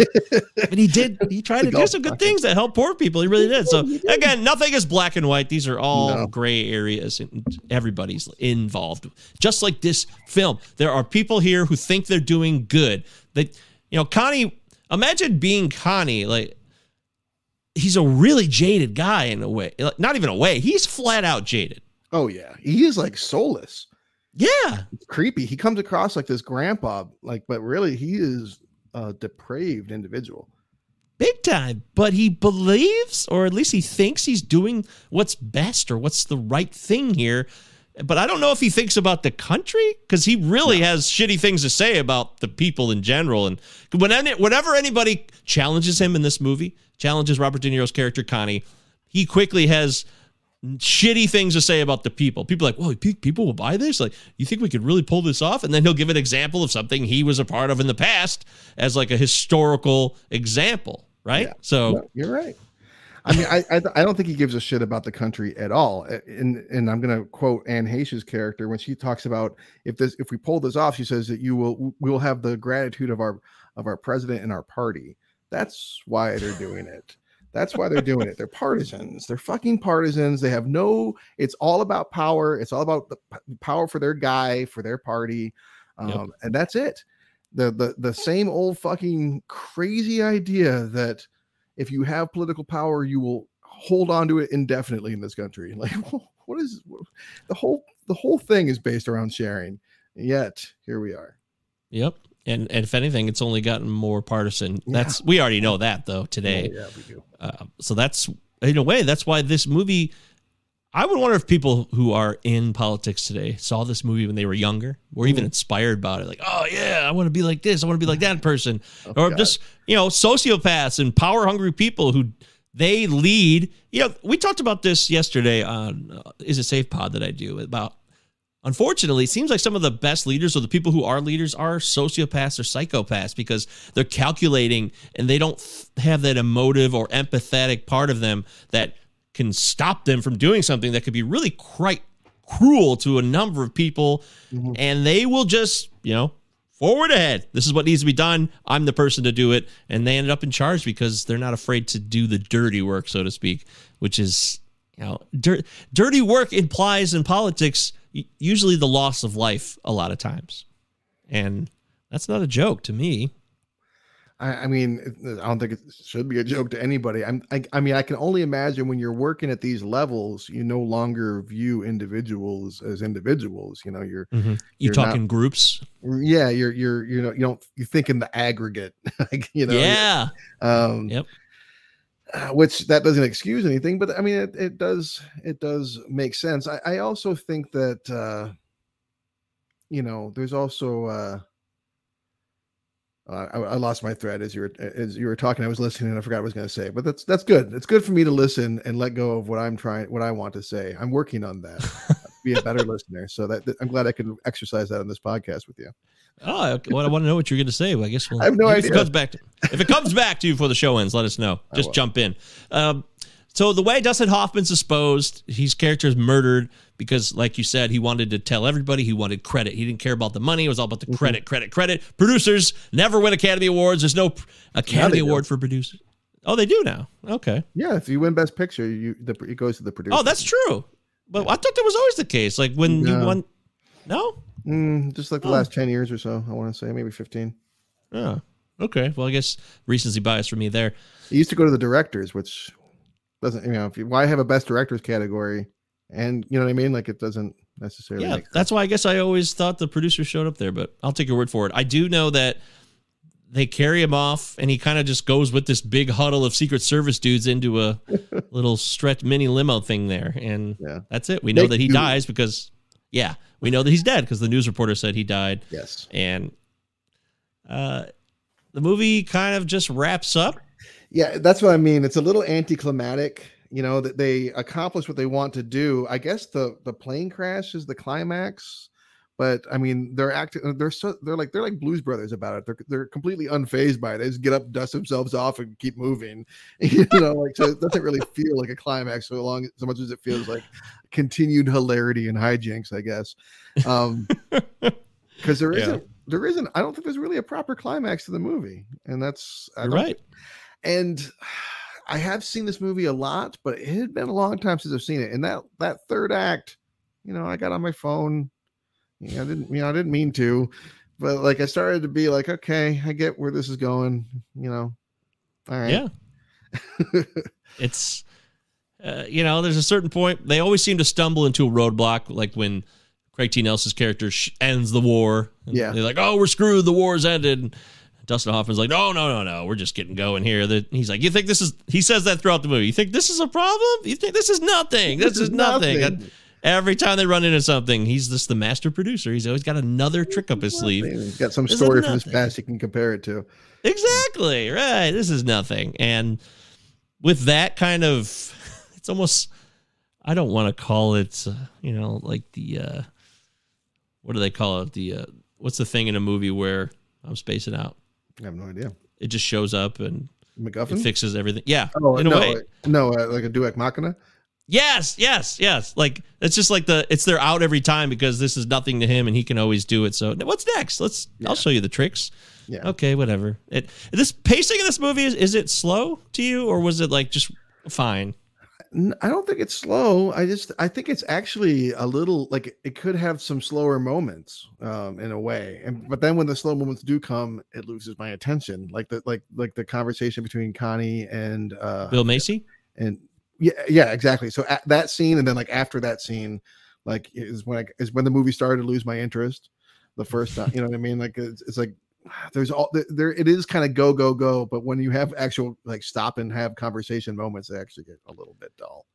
Speaker 5: but he did. He tried to do some good things that help poor people. He really did. So again, nothing is black and white. These are all
Speaker 6: No.
Speaker 5: gray areas, and everybody's involved. Just like this film, there are people here who think they're doing good. That you know, Connie. Imagine being Connie. Like he's a really jaded guy in a way. Like, Not even a way. He's flat out jaded.
Speaker 6: Oh yeah, he is like soulless.
Speaker 5: Yeah,
Speaker 6: It's creepy. He comes across like this grandpa, like, but really he is a depraved individual.
Speaker 5: big time. But he believes, or at least he thinks he's doing what's best or what's the right thing here. But I don't know if he thinks about the country because he really has shitty things to say about the people in general. And when any, whenever anybody challenges him in this movie, challenges Robert De Niro's character Connie, he quickly has shitty things to say about the people. People are like, well, people will buy this. Like, you think we could really pull this off? And then he'll give an example of something he was a part of in the past as like a historical example, right?
Speaker 6: Yeah.
Speaker 5: So
Speaker 6: No, you're right. I mean, I, I I don't think he gives a shit about the country at all. And and I'm gonna quote Anne Heche's character when she talks about if this if we pull this off, she says that you will we will have the gratitude of our of our president and our party. That's why they're doing it. That's why they're doing it. They're partisans. They're fucking partisans. They have no. It's all about power. It's all about the power for their guy for their party, um,
Speaker 5: Yep.
Speaker 6: and that's it. The the the same old fucking crazy idea that if you have political power, you will hold on to it indefinitely in this country. Like, what is the whole the whole thing is based around sharing. Yet here we are.
Speaker 5: Yep. And and if anything, it's only gotten more partisan. That's we already know that though today.
Speaker 6: Oh, yeah, we do.
Speaker 5: Uh, so that's in a way that's why this movie. I would wonder if people who are in politics today saw this movie when they were younger, or even inspired by it. Like, oh yeah, I want to be like this. I want to be like that person, or
Speaker 6: God.
Speaker 5: just you know sociopaths and power hungry people who they lead. You know, we talked about this yesterday on uh, is it safe pod that I do about unfortunately, it seems like some of the best leaders or the people who are leaders are sociopaths or psychopaths because they're calculating and they don't have that emotive or empathetic part of them that can stop them from doing something that could be really quite cruel to a number of people. Mm-hmm. And they will just, you know, forward ahead. This is what needs to be done. I'm the person to do it. And they ended up in charge because they're not afraid to do the dirty work, so to speak, which is, you know, dir- dirty work implies in politics usually the loss of life a lot of times. And that's not a joke to me.
Speaker 6: I, I mean, I don't think it should be a joke to anybody. I'm, I, I mean, I can only imagine when you're working at these levels, you no longer view individuals as individuals. You know, you're,
Speaker 5: You
Speaker 6: You're
Speaker 5: talk in groups.
Speaker 6: yeah, you're, you're, you know, you don't, you think in the aggregate, like, you know,
Speaker 5: yeah.
Speaker 6: um,
Speaker 5: Yep.
Speaker 6: uh, which that doesn't excuse anything, but I mean, it, it does, it does make sense. I, I also think that, uh, you know, there's also, uh, uh, I, I lost my thread as you were as you were talking. I was listening and I forgot what I was going to say, but that's that's good. It's good for me to listen and let go of what I'm trying, what I want to say. I'm working on that, be a better listener. So that, that- I'm glad I could exercise that on this podcast with you.
Speaker 5: Oh, well, I want to know what you're going to say. Well, I guess we'll.
Speaker 6: I have no
Speaker 5: if
Speaker 6: idea.
Speaker 5: It comes back to, if it comes back to you before the show ends, let us know. Just jump in. Um, so the way Dustin Hoffman's disposed, his character is murdered because, like you said, he wanted to tell everybody he wanted credit. He didn't care about the money. It was all about
Speaker 6: Mm-hmm.
Speaker 5: the credit, credit, credit. Producers never win Academy Awards. There's no Academy
Speaker 6: do.
Speaker 5: Award for producers. Oh, they do now. Okay.
Speaker 6: Yeah, if you win Best Picture, you the, it goes to the producer.
Speaker 5: Oh, that's true. But I thought that was always the case. Like when you won. No.
Speaker 6: Mm, just like the
Speaker 5: Oh.
Speaker 6: last ten years or so. I want to say maybe fifteen.
Speaker 5: Yeah. Okay. Well, I guess recency bias for me there.
Speaker 6: It used to go to the directors, which doesn't you know if you, why have a best directors category, and you know what I mean? Like it doesn't necessarily.
Speaker 5: Yeah, that's why I guess I always thought the producer showed up there, but I'll take your word for it. I do know that they carry him off, and he kind of just goes with this big huddle of Secret Service dudes into a little stretch mini limo thing there, and
Speaker 6: Yeah.
Speaker 5: that's it. We know
Speaker 6: Make
Speaker 5: that he
Speaker 6: do.
Speaker 5: dies because, yeah, we know that he's dead because the news reporter said he died,
Speaker 6: Yes.
Speaker 5: and uh, the movie kind of just wraps up.
Speaker 6: Yeah, that's what I mean. It's a little anticlimactic, you know, that they accomplish what they want to do. I guess the the plane crash is the climax, but I mean, they're acting. They're so they're like they're like Blues Brothers about it. They're they're completely unfazed by it. They just get up, dust themselves off, and keep moving. You know, like so it doesn't really feel like a climax so long so much as it feels like continued hilarity and hijinks. I guess, um, because there
Speaker 5: Yeah.
Speaker 6: isn't there isn't. I don't think there's really a proper climax to the movie, and that's I
Speaker 5: You're
Speaker 6: don't
Speaker 5: right.
Speaker 6: and I have seen this movie a lot, but it had been a long time since I've seen it. And that that third act, you know, I got on my phone. You know, I didn't, you know, I didn't mean to, but like I started to be like, okay, I get where this is going. You know, all right.
Speaker 5: Yeah. it's uh, you know there's a certain point they always seem to stumble into a roadblock like when craig t nelson's character sh- ends the war
Speaker 6: Yeah.
Speaker 5: they're like oh we're screwed the war's ended dustin hoffman's like no no no no we're just getting going here that he's like you think this is he says that throughout the movie you think this is a problem you think this is nothing this, is nothing,
Speaker 6: nothing.
Speaker 5: And every time they run into something he's just the master producer he's always got another trick up his sleeve
Speaker 6: He's got some
Speaker 5: This
Speaker 6: story from his past he can compare it to.
Speaker 5: Exactly. Right. This is nothing. And with that kind of it's almost I don't want to call it uh, you know like the uh what do they call it? The uh what's the thing in a movie where I'm spacing out.
Speaker 6: I have no idea.
Speaker 5: It just shows up and it fixes everything. Yeah.
Speaker 6: Oh,
Speaker 5: in a
Speaker 6: no,
Speaker 5: way.
Speaker 6: no, uh, like a Deus ex Machina.
Speaker 5: Yes, yes, yes. Like it's just like the it's they're out every time because this is nothing to him and he can always do it. So what's next? Let's I'll show you the tricks.
Speaker 6: Yeah.
Speaker 5: Okay, whatever. It this pacing of this movie is is it slow to you or was it like just fine?
Speaker 6: I don't think it's slow. I just I think it's actually a little like it could have some slower moments um in a way. And but then when the slow moments do come, it loses my attention. Like the like like the conversation between Connie and uh
Speaker 5: Bill Macy?
Speaker 6: and yeah yeah exactly. So at that scene and then like after that scene like is when I, is when the movie started to lose my interest the first time, you know what I mean? Like it's, it's like there's all there it is kind of go go go but when you have actual like stop and have conversation moments they actually get a little bit dull.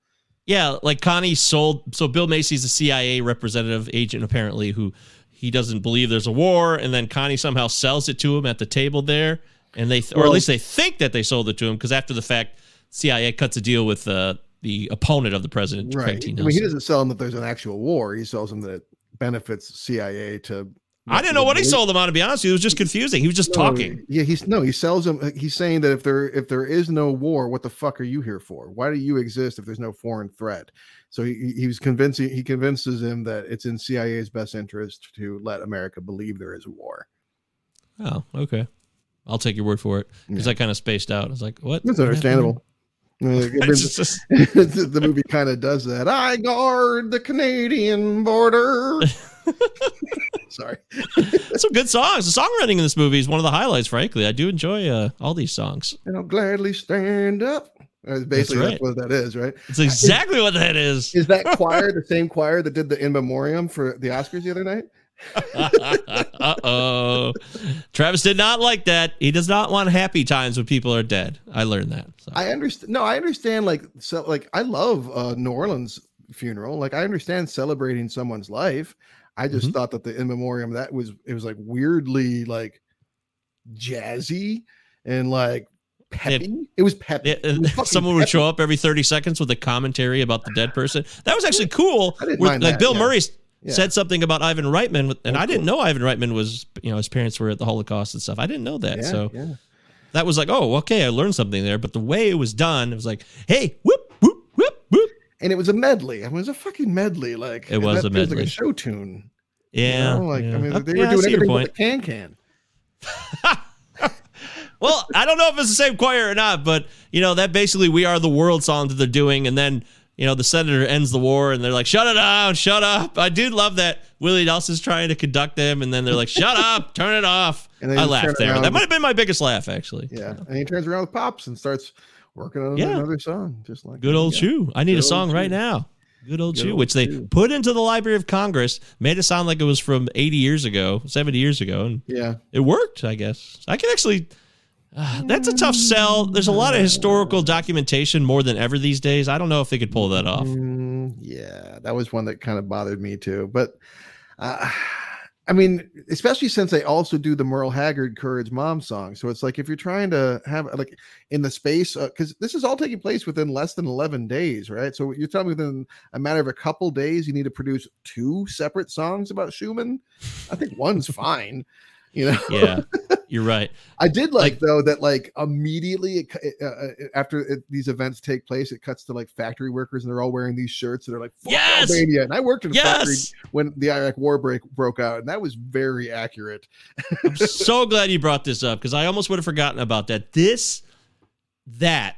Speaker 5: Yeah, like Connie sold. So Bill Macy's a CIA representative agent, apparently, who he doesn't believe there's a war, and then Connie somehow sells it to him at the table there, and they, or at least they think that they sold it to him because after the fact, CIA cuts a deal with uh, the opponent of the president,
Speaker 6: right. I mean he doesn't sell him that there's an actual war he sells him that it benefits cia to
Speaker 5: I didn't know what he sold them on. To be honest, with you. it was just confusing. He was just
Speaker 6: No,
Speaker 5: talking.
Speaker 6: yeah he's no he sells them he's saying that if there if there is no war what the fuck are you here for why do you exist if there's no foreign threat so he, he- was convincing he convinces him that it's in cia's best interest to let america believe there is a war
Speaker 5: Oh, okay. I'll take your word for it because
Speaker 6: Yeah.
Speaker 5: I kind of spaced out. I was like, "What?"
Speaker 6: That's understandable.
Speaker 5: Happened? It's just-
Speaker 6: the movie kind of does that. I guard the Canadian border. Sorry.
Speaker 5: some good songs. The songwriting in this movie is one of the highlights. Frankly, I do enjoy uh, all these songs.
Speaker 6: And I'll gladly stand up. Uh, Basically, that's,
Speaker 5: right.
Speaker 6: what that is, right?
Speaker 5: It's exactly what that is.
Speaker 6: Is that choir the same choir that did the in memoriam for the Oscars the other night?
Speaker 5: uh oh. Travis did not like that. He does not want happy times when people are dead. I learned that. So.
Speaker 6: I understand. No, I understand. Like, so, like I love uh, New Orleans funeral. Like, I understand celebrating someone's life. I just
Speaker 5: Mhm.
Speaker 6: thought that the in memoriam that was it was like weirdly like jazzy and like peppy. It, was peppy.
Speaker 5: Yeah,
Speaker 6: It was
Speaker 5: someone would show up every 30 seconds with a commentary about the dead person. That was actually cool.
Speaker 6: I didn't
Speaker 5: Where,
Speaker 6: mind
Speaker 5: like
Speaker 6: that,
Speaker 5: Bill
Speaker 6: yeah.
Speaker 5: Murray
Speaker 6: Yeah.
Speaker 5: said something about Ivan Reitman, with- and
Speaker 6: Oh,
Speaker 5: I didn't
Speaker 6: cool.
Speaker 5: know Ivan Reitman was, you know, his parents were at the Holocaust and stuff. I didn't know that.
Speaker 6: Yeah,
Speaker 5: so that was like, oh, okay, I learned something there. But the way it was done, it was like, hey, whoop.
Speaker 6: And it was a medley. I mean, it was a fucking medley. Like
Speaker 5: It was a medley.
Speaker 6: like a show tune. you
Speaker 5: Yeah.
Speaker 6: know? like
Speaker 5: yeah.
Speaker 6: I mean, they were
Speaker 5: I
Speaker 6: doing everything but the can can.
Speaker 5: Well, I don't know if it's the same choir or not, but you know that basically "We Are the World" song that they're doing, and then you know the senator ends the war, and they're like, "Shut it down, shut up." I do love that Willie Nelson's trying to conduct them, and then they're like, "Shut up, turn it off."
Speaker 6: And then
Speaker 5: I laughed there. That might have been my biggest laugh, actually.
Speaker 6: Yeah, and he turns around with pops and starts working on
Speaker 5: Yeah.
Speaker 6: another song, just like
Speaker 5: Good old
Speaker 6: go.
Speaker 5: Shoe. I need
Speaker 6: Good
Speaker 5: a song right
Speaker 6: Shoe.
Speaker 5: now. Good old
Speaker 6: Good
Speaker 5: Shoe,
Speaker 6: old
Speaker 5: which they put into the Library of Congress, made it sound like it was from 80 years ago, 70 years ago, and
Speaker 6: Yeah,
Speaker 5: it worked, I guess. I can actually. Uh, that's a tough sell. There's a lot of historical documentation more than ever these days. I don't know if they could pull that off.
Speaker 6: Mm, yeah, that was one that kind of bothered me too. But uh, I mean, especially since they also do the Merle Haggard "Courage Mom" song, so it's like if you're trying to have like in the space, uh, because this is all taking place within less than 11 days, right? So you're telling me within a matter of a couple days, you need to produce two separate songs about Schumann. I think one's fine. You know,
Speaker 5: Yeah, you're right.
Speaker 6: I did like, though that like immediately it, uh, uh, after it, these events take place, it cuts to like factory workers and they're all wearing these shirts that are like "Fuck
Speaker 5: Yes!
Speaker 6: Albania. And I worked in a factory when the Iraq War break broke out, and that was very accurate.
Speaker 5: I'm so glad you brought this up because I almost would have forgotten about that. This, that,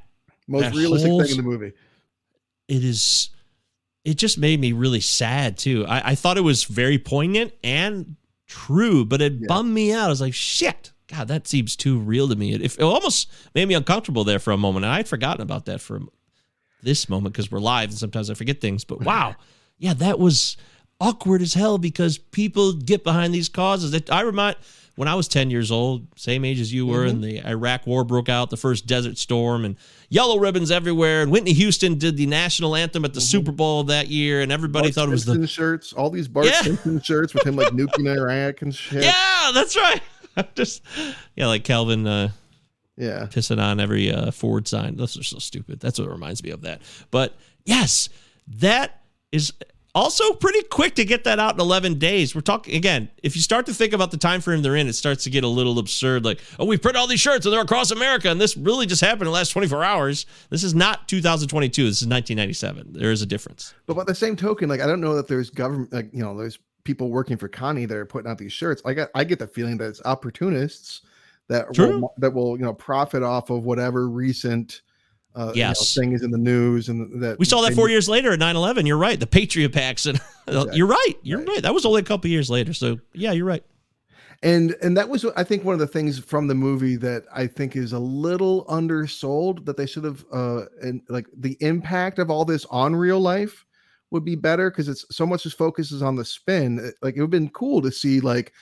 Speaker 6: Most
Speaker 5: That
Speaker 6: realistic
Speaker 5: whole
Speaker 6: thing in the movie.
Speaker 5: it is. It just made me really sad too. I, I thought it was very poignant and true, but it
Speaker 6: Yeah.
Speaker 5: bummed me out. I was like, shit. God, that seems too real to me. It, it almost made me uncomfortable there for a moment. And I had forgotten about that for this moment because we're live and sometimes I forget things. But wow, yeah, that was awkward as hell because people get behind these causes. It, I remind when I was 10 years old, same age as you were, and the Iraq war broke out, the first Desert Storm, and yellow ribbons everywhere. And Whitney Houston did the national anthem at the Super Bowl that year, and everybody
Speaker 6: Bart
Speaker 5: thought it was the.
Speaker 6: shirts, all these Bart
Speaker 5: Yeah.
Speaker 6: Simpson shirts with him like nuking Iraq and shit.
Speaker 5: Yeah, that's right. Just yeah, like Calvin uh,
Speaker 6: Yeah.
Speaker 5: pissing on every uh, Ford sign. Those are so stupid. That's what reminds me of that. But yes, that is also pretty quick to get that out in 11 days. We're talking again, if you start to think about the time frame they're in, it starts to get a little absurd. Like, oh, we print all these shirts and they're across America, and this really just happened in the last 24 hours. This is not 2022. This is 1997. There is a difference.
Speaker 6: But by the same token, like I don't know that there's government, like you know, there's people working for Connie that are putting out these shirts. I got, I get the feeling that it's opportunists that
Speaker 5: True.
Speaker 6: will, that will, you know, profit off of whatever recent, uh, you know,
Speaker 5: Yes.
Speaker 6: thing is in the news, and that
Speaker 5: We saw that four years later at 9 11. You're right. The Patriot packs. And
Speaker 6: Exactly.
Speaker 5: you're right. You're
Speaker 6: Right.
Speaker 5: right. That was only a couple years later. So, yeah, you're right.
Speaker 6: and and that was i think one of the things from the movie that i think is a little undersold that they should have uh and like the impact of all this on real life would be better because it's so much just focuses on the spin like it would have been cool to see like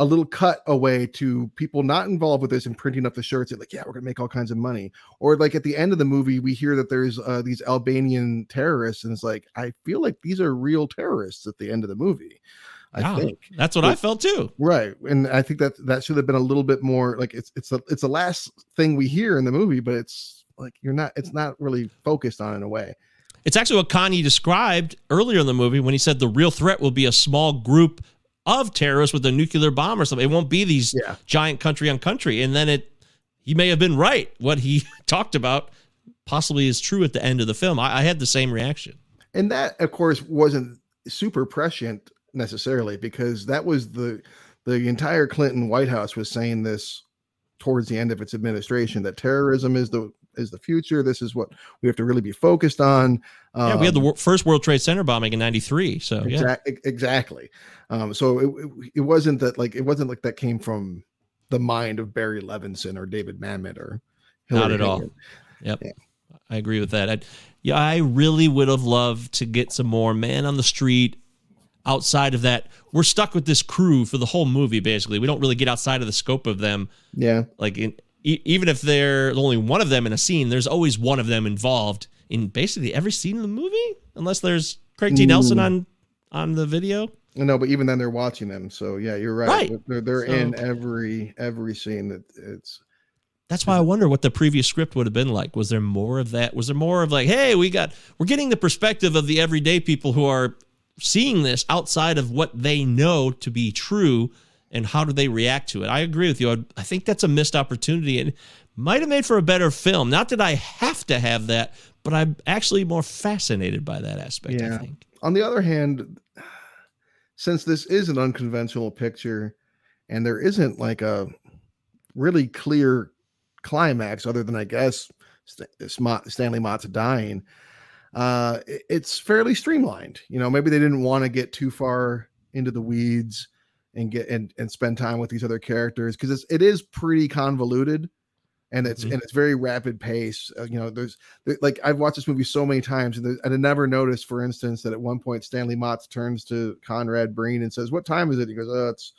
Speaker 6: a little cut away to people not involved with this and printing up the shirts and like yeah we're gonna make all kinds of money or like at the end of the movie we hear that there's uh, these albanian terrorists and it's like i feel like these are real terrorists at the end of the movie i
Speaker 5: Yeah,
Speaker 6: think
Speaker 5: That's what I felt too.
Speaker 6: Right, and I think that that should have been a little bit more like it's it's the it's the last thing we hear in the movie, but it's like you're not it's not really focused on in a way.
Speaker 5: It's actually what Connie described earlier in the movie when he said the real threat will be a small group of terrorists with a nuclear bomb or something. It won't be these
Speaker 6: Yeah.
Speaker 5: giant country on country. And then it, he may have been right. What he talked about possibly is true at the end of the film. I, I had the same reaction.
Speaker 6: And that, of course, wasn't super prescient necessarily because that was the the entire Clinton White House was saying this towards the end of its administration that terrorism is the is the future. This is what we have to really be focused on.
Speaker 5: Yeah, we had the
Speaker 6: Um,
Speaker 5: first World Trade Center bombing in 93. So, yeah.
Speaker 6: Exactly. Um, so it, it, it wasn't that like it wasn't like that came from the mind of Barry Levinson or David Mamet or
Speaker 5: Not
Speaker 6: Hilary
Speaker 5: at all. Yep. I agree with that. I, yeah, I really would have loved to get some more man on the street outside of that. We're stuck with this crew for the whole movie, basically. We don't really get outside of the scope of them.
Speaker 6: Yeah.
Speaker 5: Like, in, e- even if there's only one of them in a scene, there's always one of them involved in basically every scene in the movie, unless there's Craig T. Nelson
Speaker 6: Mm.
Speaker 5: on on the video.
Speaker 6: No, but even then they're watching them. So yeah, you're right.
Speaker 5: Right.
Speaker 6: They're, they're
Speaker 5: So-
Speaker 6: in every every scene that it's
Speaker 5: That's why I wonder what the previous script would have been like. Was there more of that? Was there more of like, hey, we got we're getting the perspective of the everyday people who are seeing this outside of what they know to be true and how do they react to it? I agree with you. I, I think that's a missed opportunity and might have made for a better film. Not that I have to have that, but I'm actually more fascinated by that aspect, I
Speaker 6: Yeah.
Speaker 5: think.
Speaker 6: on the other hand, since this is an unconventional picture and there isn't like a really clear climax other than I guess St- Stanley Mott's dying, uh, it's fairly streamlined. You know, maybe they didn't want to get too far into the weeds and get and, and spend time with these other characters because it is pretty convoluted and it's
Speaker 5: Mhm.
Speaker 6: and it's very rapid pace. Uh, you know, there's there- like I've watched this movie so many times, and there- I never noticed, for instance, that at one point Stanley Motss turns to Conrad Brean and says, "What time is it?" He goes, "Oh, it's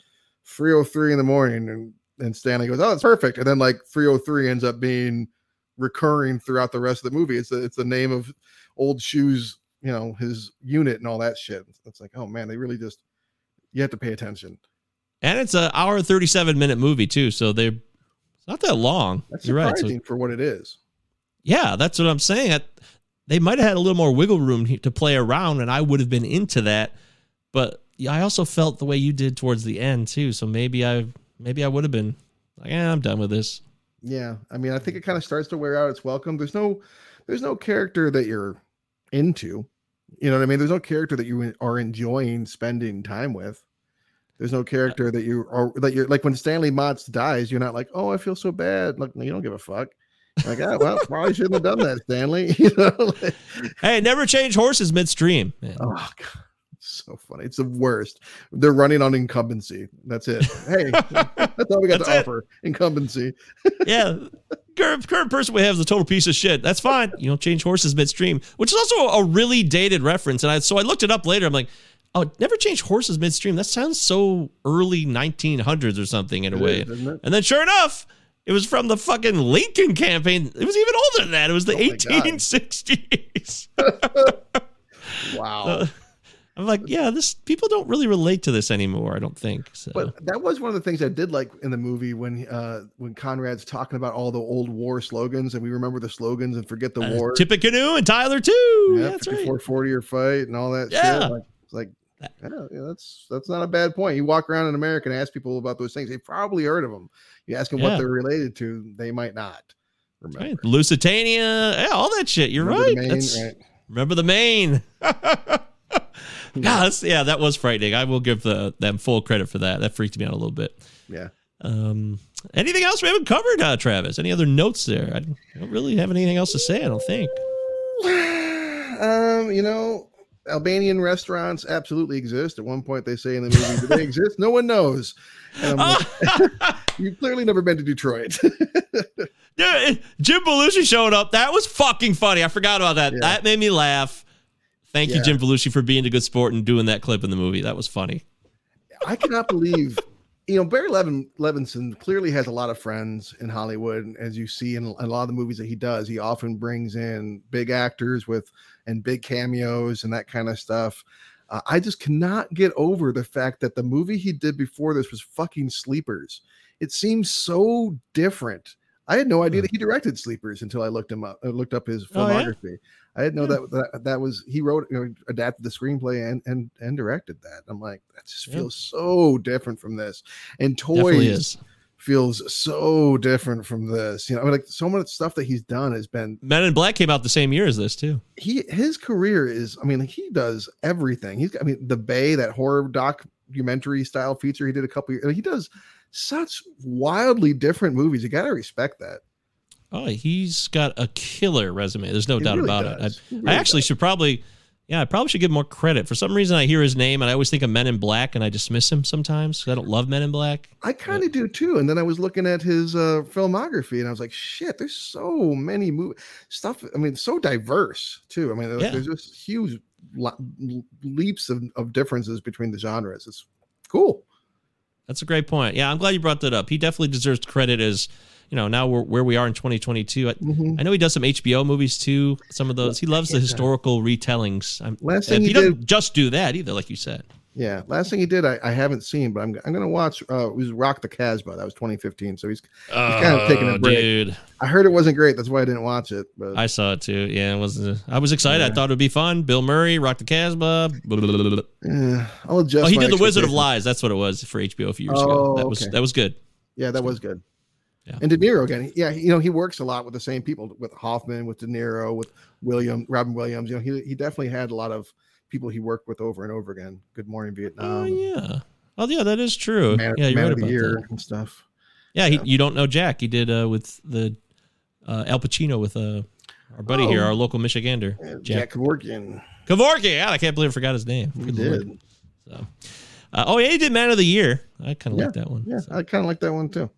Speaker 6: 3:03 in the morning," and and Stanley goes, "Oh, it's perfect." And then like 3:03 ends up being recurring throughout the rest of the movie. It's the, it's the name of old shoes, you know, his unit and all that shit. It's like, oh man, they really just you have to pay attention.
Speaker 5: And it's an hour 37 minute movie too, so they're it's not that long.
Speaker 6: That's
Speaker 5: You're right. So
Speaker 6: surprising for what it is.
Speaker 5: Yeah, that's what I'm saying. That they might have had a little more wiggle room to play around, and I would have been into that. But yeah, I also felt the way you did towards the end too. So maybe I maybe I would have been like, yeah, I'm done with this.
Speaker 6: Yeah, I mean, I think it kind of starts to wear out its welcome. There's no, there's no character that you're into. You know what I mean? There's no character that you are enjoying spending time with. There's no character that you are that you're like when Stanley Motss dies, you're not like, oh, I feel so bad. Like you don't give a fuck. Like, ah, well, probably shouldn't have done that, Stanley. You know, like,
Speaker 5: Hey, never change horses midstream. Man.
Speaker 6: oh god, so funny. It's the worst. They're running on incumbency. That's it. Hey, that's all we got
Speaker 5: That's
Speaker 6: to
Speaker 5: it.
Speaker 6: offer. Incumbency.
Speaker 5: yeah, current, current person we have is a total piece of shit. That's fine. You don't change horses midstream, which is also a really dated reference. And I so I looked it up later. I'm like, oh, never change horses midstream. That sounds so early 1900s or something in a
Speaker 6: It
Speaker 5: way.
Speaker 6: is?
Speaker 5: And then sure enough, it was from the fucking Lincoln campaign. It was even older than that. It was the
Speaker 6: Oh
Speaker 5: 1860s.
Speaker 6: Wow.
Speaker 5: Uh, I'm like, yeah, this people don't really relate to this anymore. I don't think. So.
Speaker 6: But that was one of the things I did like in the movie when uh when Conrad's talking about all the old war slogans and we remember the slogans and forget the
Speaker 5: Uh,
Speaker 6: war.
Speaker 5: Tippecanoe and Tyler too.
Speaker 6: yeah,
Speaker 5: that's right.
Speaker 6: 5440 or fight and all that
Speaker 5: Yeah.
Speaker 6: shit. Like, like yeah, yeah, that's that's not a bad point. You walk around in America and ask people about those things, they probably heard of them. You ask them
Speaker 5: Yeah.
Speaker 6: what they're related to, they might not remember.
Speaker 5: Right. Lusitania, yeah, all that shit. You're
Speaker 6: Remember the
Speaker 5: right.
Speaker 6: Maine,
Speaker 5: That's-
Speaker 6: right.
Speaker 5: Remember the Maine. yeah, that's, yeah, that was frightening. I will give the, them full credit for that. That freaked me out a little bit.
Speaker 6: Yeah.
Speaker 5: Um, anything else we haven't covered, uh, Travis? Any other notes there? I don't really have anything else to say. I don't think.
Speaker 6: Um, you know, Albanian restaurants absolutely exist. At one point, they say in the movie, "Do they exist?" No one knows. And I'm like, You've clearly never been to Detroit.
Speaker 5: Yeah, Jim Belushi showing up. That was fucking funny. I forgot about that. That made me laugh. Thank you, Jim Belushi, for being a good sport and doing that clip in the movie. That was funny.
Speaker 6: I cannot believe, you know, Barry Levin Levinson clearly has a lot of friends in Hollywood, as you see in a lot of the movies that he does, he often brings in big actors with and big cameos and that kind of stuff. Uh, I just cannot get over the fact that the movie he did before this was fucking Sleepers. It seems so different. I had no idea hmm. that he directed Sleepers until I looked him up. I looked up his
Speaker 5: Oh, yeah?
Speaker 6: filmography. I didn't know hmm. that, that that was he wrote, you know, adapted the screenplay and and and directed that. I'm like, that just
Speaker 5: Yeah.
Speaker 6: feels so different from this. And toys. Feels so different from this. You know, I mean, like so much stuff that he's done has been
Speaker 5: Men in Black came out the same year as this too.
Speaker 6: he his career is i mean he does everything he's i mean the bay that horror documentary style feature he did a couple years he does such wildly different movies you gotta respect that
Speaker 5: Oh, he's got a killer resume. There's no
Speaker 6: He
Speaker 5: doubt
Speaker 6: really
Speaker 5: about
Speaker 6: does.
Speaker 5: it. I,
Speaker 6: really
Speaker 5: I actually
Speaker 6: does.
Speaker 5: should probably, yeah, I probably should give more credit. For some reason, I hear his name and I always think of Men in Black, and I dismiss him sometimes because I don't love Men in Black.
Speaker 6: i kind of do too and then i was looking at his uh filmography and i was like shit there's so many movie stuff i mean so diverse too i mean
Speaker 5: Yeah.
Speaker 6: there's just huge le- leaps of, of differences between the genres it's cool
Speaker 5: That's a great point. Yeah, I'm glad you brought that up. He definitely deserves credit as, you know, now we're where we are in 2022. I,
Speaker 6: Mhm.
Speaker 5: I know he does some HBO movies too. Some of those. He loves the historical retellings. I'm,
Speaker 6: Last thing
Speaker 5: he,
Speaker 6: did-
Speaker 5: just do that either, like you said.
Speaker 6: Yeah, last thing he did, I, I haven't seen, but I'm I'm gonna watch. Uh, it was Rock the Casbah. That was 2015. So he's he's kind of taking
Speaker 5: Oh,
Speaker 6: a break.
Speaker 5: dude.
Speaker 6: I heard it wasn't great. That's why I didn't watch it. But
Speaker 5: I saw it too. Yeah, it was. I was excited. I thought it would be fun. Bill Murray, Rock the Casbah. blah, blah, blah,
Speaker 6: eh, I'll adjust.
Speaker 5: Oh, he did the Wizard of. Lies. That's what it was for HBO a few years ago.
Speaker 6: Oh,
Speaker 5: That was
Speaker 6: okay.
Speaker 5: that was good.
Speaker 6: Yeah, that was good.
Speaker 5: Yeah.
Speaker 6: And De Niro again. Yeah, you know he works a lot with the same people, with Hoffman, with De Niro, with William, Robin Williams. You know he he definitely had a lot of people he worked with over and over again. Good Morning Vietnam.
Speaker 5: Oh yeah. Oh yeah, that is true.
Speaker 6: Man,
Speaker 5: yeah, you're
Speaker 6: Man
Speaker 5: right
Speaker 6: of the
Speaker 5: about
Speaker 6: Year
Speaker 5: that.
Speaker 6: and stuff.
Speaker 5: Yeah, he, you don't know Jack. He did uh, with the uh, Al Pacino with uh, our buddy here,
Speaker 6: Oh.
Speaker 5: our local Michigander,
Speaker 6: Yeah,
Speaker 5: Jack
Speaker 6: Jack Kevorkian.
Speaker 5: Kevorkian. Yeah, I can't believe I forgot his name.
Speaker 6: He
Speaker 5: Good
Speaker 6: did.
Speaker 5: Lord. So, uh, oh yeah, he did Man of the Year. I kind of
Speaker 6: Yeah,
Speaker 5: like that one.
Speaker 6: Yeah, I kind of like that one too.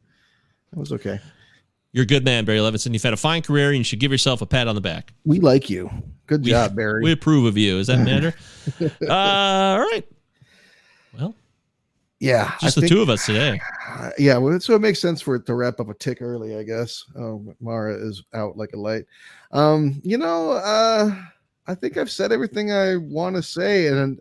Speaker 6: That was okay.
Speaker 5: You're a good man, Barry Levinson. You've had a fine career, and you should give yourself a pat on the back.
Speaker 6: We like you. Good
Speaker 5: We-
Speaker 6: job, Barry.
Speaker 5: We approve of you. Does that matter? uh, all right. Well,
Speaker 6: yeah,
Speaker 5: just
Speaker 6: I
Speaker 5: the
Speaker 6: think-
Speaker 5: two of us today.
Speaker 6: Yeah, well, so it makes sense for it to wrap up a tick early, I guess. Oh, Mara is out like a light. Um, you know, uh, I think I've said everything I want to say, and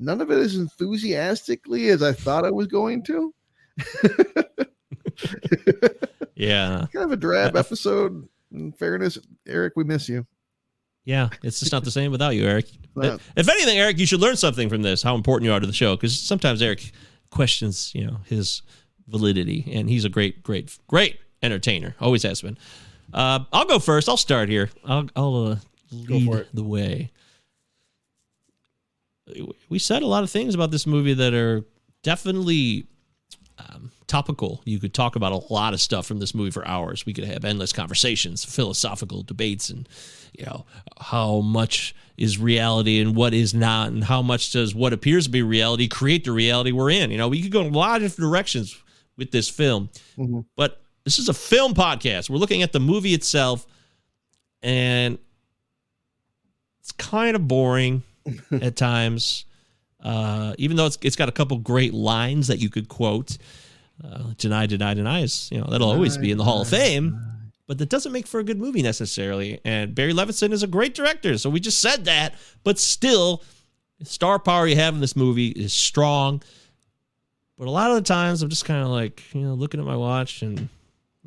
Speaker 6: none of it as enthusiastically as I thought I was going to.
Speaker 5: Yeah.
Speaker 6: Kind of a drab episode. In fairness, Eric, we miss you.
Speaker 5: Yeah, it's just not the same without you, Eric. But if anything, Eric, you should learn something from this. How important you are to the show, because sometimes Eric questions, you know, his validity, and he's a great, great, great entertainer. Always has been. Uh, I'll go first. I'll start here. I'll, I'll uh, lead
Speaker 6: for
Speaker 5: the way. We said a lot of things about this movie that are definitely um, topical. You could talk about a lot of stuff from this movie for hours. We could have endless conversations, philosophical debates, and you know how much is reality and what is not, and how much does what appears to be reality create the reality we're in. You know, we could go in a lot of different directions with this film,
Speaker 6: Mhm.
Speaker 5: but this is a film podcast. We're looking at the movie itself, and it's kind of boring at times. Uh, even though it's it's got a couple great lines that you could quote, uh, deny, deny, deny is you know that'll always be in the Hall of Fame, but that doesn't make for a good movie necessarily. And Barry Levinson is a great director, so we just said that, but still, star power you have in this movie is strong. But a lot of the times, I'm just kind of like you know looking at my watch and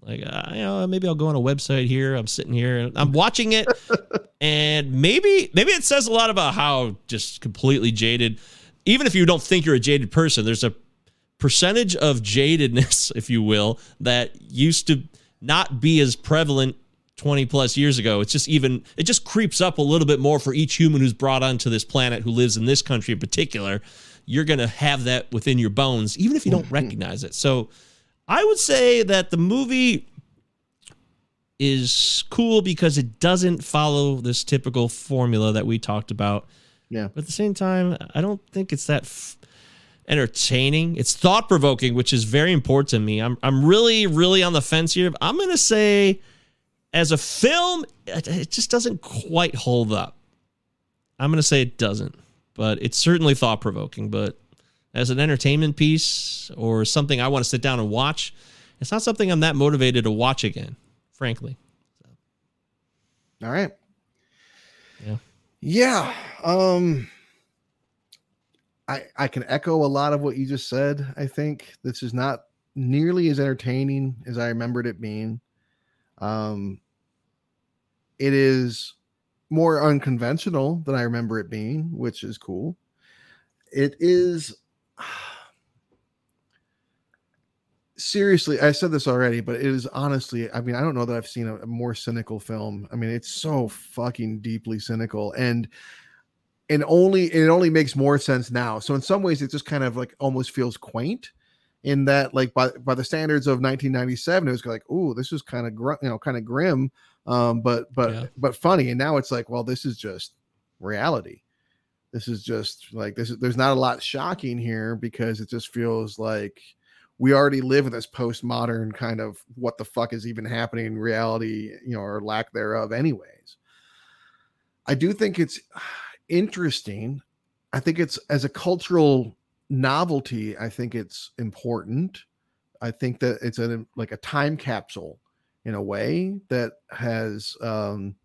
Speaker 5: like uh, you know maybe I'll go on a website here. I'm sitting here, and I'm watching it, and maybe maybe it says a lot about how just completely jaded. Even if you don't think you're a jaded person, there's a percentage of jadedness, if you will, that used to not be as prevalent 20 plus years ago. It's just even, it just creeps up a little bit more for each human who's brought onto this planet who lives in this country in particular. You're going to have that within your bones, even if you don't mm-hmm. recognize it. So I would say that the movie is cool because it doesn't follow this typical formula that we talked about.
Speaker 6: Yeah.
Speaker 5: But at the same time, I don't think it's that f- entertaining. It's thought provoking, which is very important to me. I'm I'm really really on the fence here. I'm gonna say, as a film, it, just doesn't quite hold up. I'm gonna say it doesn't, but it's certainly thought provoking. But as an entertainment piece or something I want to sit down and watch, it's not something I'm that motivated to watch again. Frankly,
Speaker 6: All right.
Speaker 5: Yeah.
Speaker 6: Yeah. Um I I can echo a lot of what you just said. I think this is not nearly as entertaining as I remembered it being. Um it is more unconventional than I remember it being, which is cool. It is seriously, I said this already, but it is honestly, I mean, I don't know that I've seen a, a more cynical film. I mean, it's so fucking deeply cynical and and only it only makes more sense now. So in some ways it just kind of like almost feels quaint in that like by by the standards of 1997 it was like, "Oh, this is kind of gr- you know, kind of grim." Um but but
Speaker 5: Yeah.
Speaker 6: but funny and now it's like, "Well, this is just reality." This is just like this is there's not a lot shocking here because it just feels like we already live in this postmodern kind of what the fuck is even happening in reality, you know, or lack thereof, anyways. I do think it's interesting. I think it's as a cultural novelty, I think it's important. I think that it's a like a time capsule in a way that has um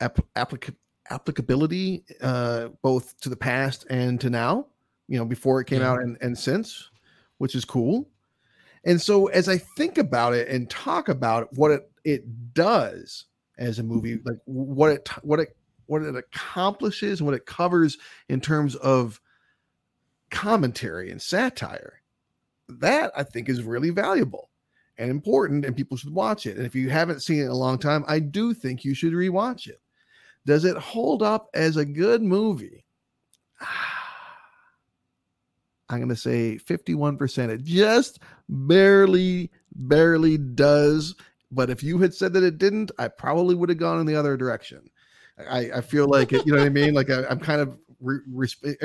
Speaker 6: app- applica- applicability uh both to the past and to now, you know, before it came
Speaker 5: Yeah.
Speaker 6: out and, and since, which is cool. And so as I think about it and talk about what it it does as a movie, like what it what it what it accomplishes and what it covers in terms of commentary and satire, that I think is really valuable and important, and people should watch it. And if you haven't seen it in a long time, I do think you should rewatch it. Does it hold up as a good movie? I'm going to say 51%. It just barely, barely does. But if you had said that it didn't, I probably would have gone in the other direction. I, I feel like it, you know what I mean? Like I, I'm kind of, re,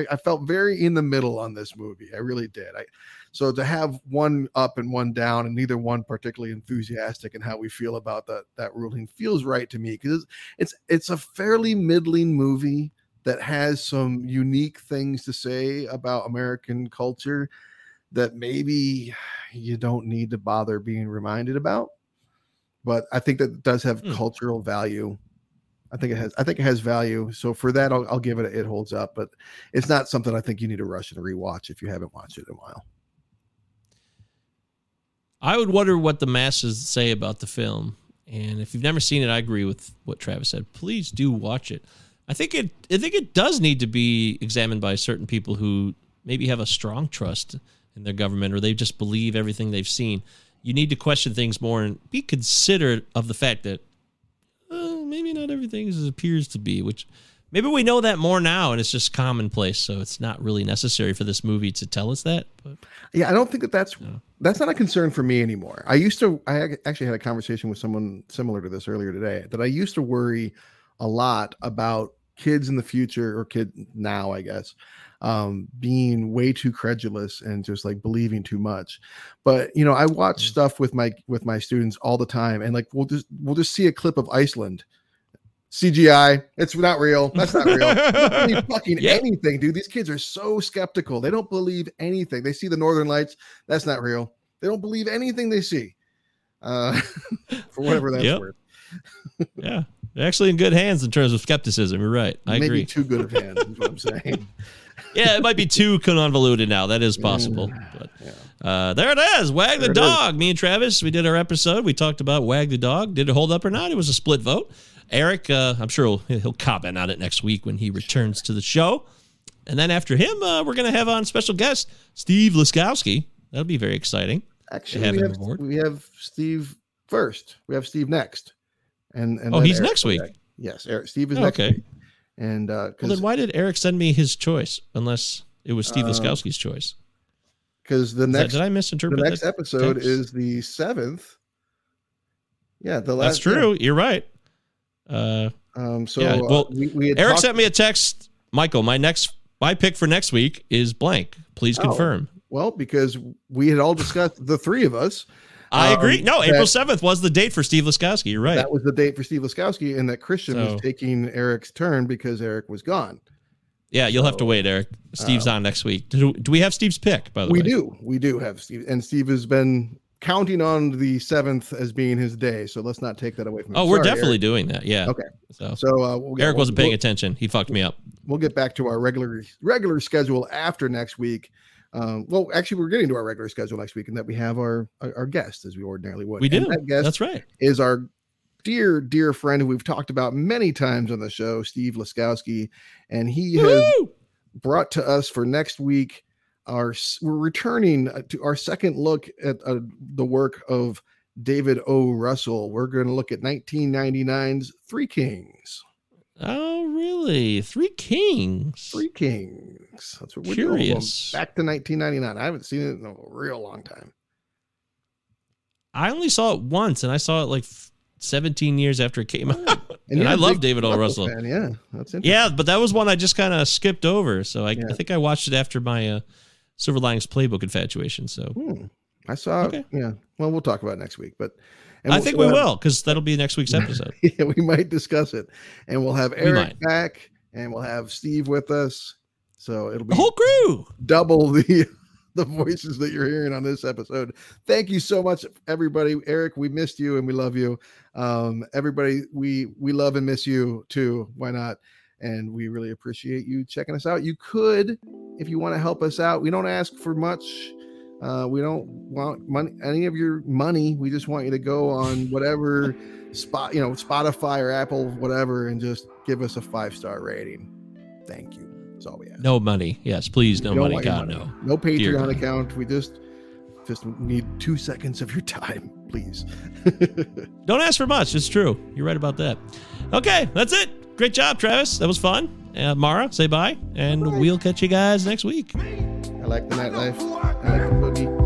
Speaker 6: I felt very in the middle on this movie. I really did. I, so to have one up and one down, and neither one particularly enthusiastic in how we feel about that that ruling feels right to me because it's it's a fairly middling movie that has some unique things to say about American culture that maybe you don't need to bother being reminded about. But I think that does have
Speaker 5: Hmm.
Speaker 6: cultural value. I think it has. I think it has value. So for that, I'll, I'll give it. It holds up, but it's not something I think you need to rush and rewatch if you haven't watched it in a while.
Speaker 5: I would wonder what the masses say about the film. And if you've never seen it, I agree with what Travis said. Please do watch it. I think it I think it does need to be examined by certain people who maybe have a strong trust in their government or they just believe everything they've seen. You need to question things more and be considerate of the fact that maybe not everything is as it appears to be, which maybe we know that more now and it's just commonplace, so it's not really necessary for this movie to tell us that. But
Speaker 6: Yeah, I don't think that that's that's not a concern for me anymore. I used to. I actually had a conversation with someone similar to this earlier today. That I used to worry a lot about kids in the future or kid now, I guess, um, being way too credulous and just like believing too much. But you know, I watch
Speaker 5: Mm.
Speaker 6: stuff with my with my students all the time, and like we'll just we'll just see a clip of Iceland. CGI, it's not real. That's not real. Don't fucking
Speaker 5: Yeah.
Speaker 6: anything, dude. These kids are so skeptical. They don't believe anything. They see the northern lights. That's not real. They don't believe anything they see. Uh, for whatever that's
Speaker 5: Yep.
Speaker 6: worth.
Speaker 5: Yeah. They're actually in good hands in terms of skepticism. You're right. I
Speaker 6: Maybe
Speaker 5: agree.
Speaker 6: too good of hands is what I'm saying.
Speaker 5: yeah, it might be too convoluted now. That is possible. But uh, there it is. Wag the
Speaker 6: There it is.
Speaker 5: dog. Me and Travis, we did our episode. We talked about Wag the dog. Did it hold up or not? It was a split vote. Eric, uh, I'm sure he'll, he'll comment on it next week when he returns to the show. And then after him, uh, we're going to have on special guest Steve Laskowski. That'll be very exciting.
Speaker 6: Actually,
Speaker 5: have
Speaker 6: we have, we have Steve first. We have Steve next. And, and
Speaker 5: Oh, he's
Speaker 6: Eric
Speaker 5: next week.
Speaker 6: Yes, Eric, Steve is
Speaker 5: Oh,
Speaker 6: next
Speaker 5: okay.
Speaker 6: week. And uh,
Speaker 5: Well, then why did Eric send me his choice unless it was Steve
Speaker 6: Uh,
Speaker 5: Laskowski's choice?
Speaker 6: because the next
Speaker 5: did I misinterpret?
Speaker 6: the next
Speaker 5: that
Speaker 6: episode is the seventh. Yeah, the last.
Speaker 5: That's true. You're right. Uh.
Speaker 6: Um. So
Speaker 5: Yeah,
Speaker 6: uh,
Speaker 5: well,
Speaker 6: we, we had
Speaker 5: Eric
Speaker 6: talked-
Speaker 5: sent me a text. Michael, my next my pick for next week is blank. Please
Speaker 6: Oh,
Speaker 5: confirm.
Speaker 6: Well, because we had all discussed the three of us.
Speaker 5: I
Speaker 6: um,
Speaker 5: agree. No, April seventh was the date for Steve Laskowski. You're right.
Speaker 6: That was the date for Steve Laskowski, and that Christian
Speaker 5: So-
Speaker 6: was taking Eric's turn because Eric was gone.
Speaker 5: yeah, you'll have to wait, Eric. Steve's on next week. Do, do we have Steve's pick? By the
Speaker 6: We
Speaker 5: way,
Speaker 6: do, we do have Steve, and Steve has been counting on the seventh as being his day. So let's not take that away from him.
Speaker 5: Oh, we're definitely
Speaker 6: Eric.
Speaker 5: doing that. Yeah.
Speaker 6: Okay.
Speaker 5: So,
Speaker 6: So uh, we'll,
Speaker 5: Eric
Speaker 6: we'll-
Speaker 5: wasn't paying
Speaker 6: we'll-
Speaker 5: attention. He fucked me up.
Speaker 6: we'll get back to our regular regular schedule after next week. Um, well, actually, we're getting to our regular schedule next week, and that we have our our, our guest as we ordinarily would.
Speaker 5: We
Speaker 6: And
Speaker 5: do.
Speaker 6: that guest
Speaker 5: That's right.
Speaker 6: is our dear dear friend who we've talked about many times on the show, Steve Laskowski, and he has brought to us for next week. Our we're returning uh, to our second look at uh, the work of David O. Russell. We're going to look at 1999's Three Kings.
Speaker 5: Oh, really? Three Kings.
Speaker 6: Three Kings. That's what we're
Speaker 5: Curious.
Speaker 6: doing. Back to 1999. I haven't seen it in a real long time.
Speaker 5: I only saw it once, and I saw it like 17 years after it came out. And,
Speaker 6: you're
Speaker 5: I love David O. Russell.
Speaker 6: fan, Yeah, that's interesting.
Speaker 5: Yeah, but that was one I just kind of skipped over. So I,
Speaker 6: Yeah.
Speaker 5: I think I watched it after my uh, Silver Linings Playbook infatuation. So
Speaker 6: Hmm. I saw.
Speaker 5: Okay.
Speaker 6: Yeah. Well, we'll talk about it next week, but and
Speaker 5: I
Speaker 6: we'll-
Speaker 5: think we will because that'll be next week's episode.
Speaker 6: yeah, we might discuss it, and we'll have Eric back, and we'll have Steve with us. So it'll be
Speaker 5: The whole crew.
Speaker 6: double the the voices that you're hearing on this episode. Thank you so much, everybody. Eric, we missed you and we love you. Um, everybody, we we love and miss you too. Why not? And we really appreciate you checking us out. You could, if you want to help us out. We don't ask for much. Uh, we don't want money, any of your money. We just want you to go on whatever spot, you know, Spotify or Apple, whatever, and just give us a five star rating. Thank you. That's all we ask.
Speaker 5: No money. Yes, please, no money. God,
Speaker 6: money.
Speaker 5: no.
Speaker 6: No
Speaker 5: Dear
Speaker 6: Patreon
Speaker 5: God.
Speaker 6: account. We just just need two seconds of your time, please.
Speaker 5: Don't ask for much. It's true. You're right about that. Okay, that's it. Great job, Travis. That was fun. Uh, Mara, say bye, and we'll catch you guys next week.
Speaker 6: I like the nightlife. I like the boogie.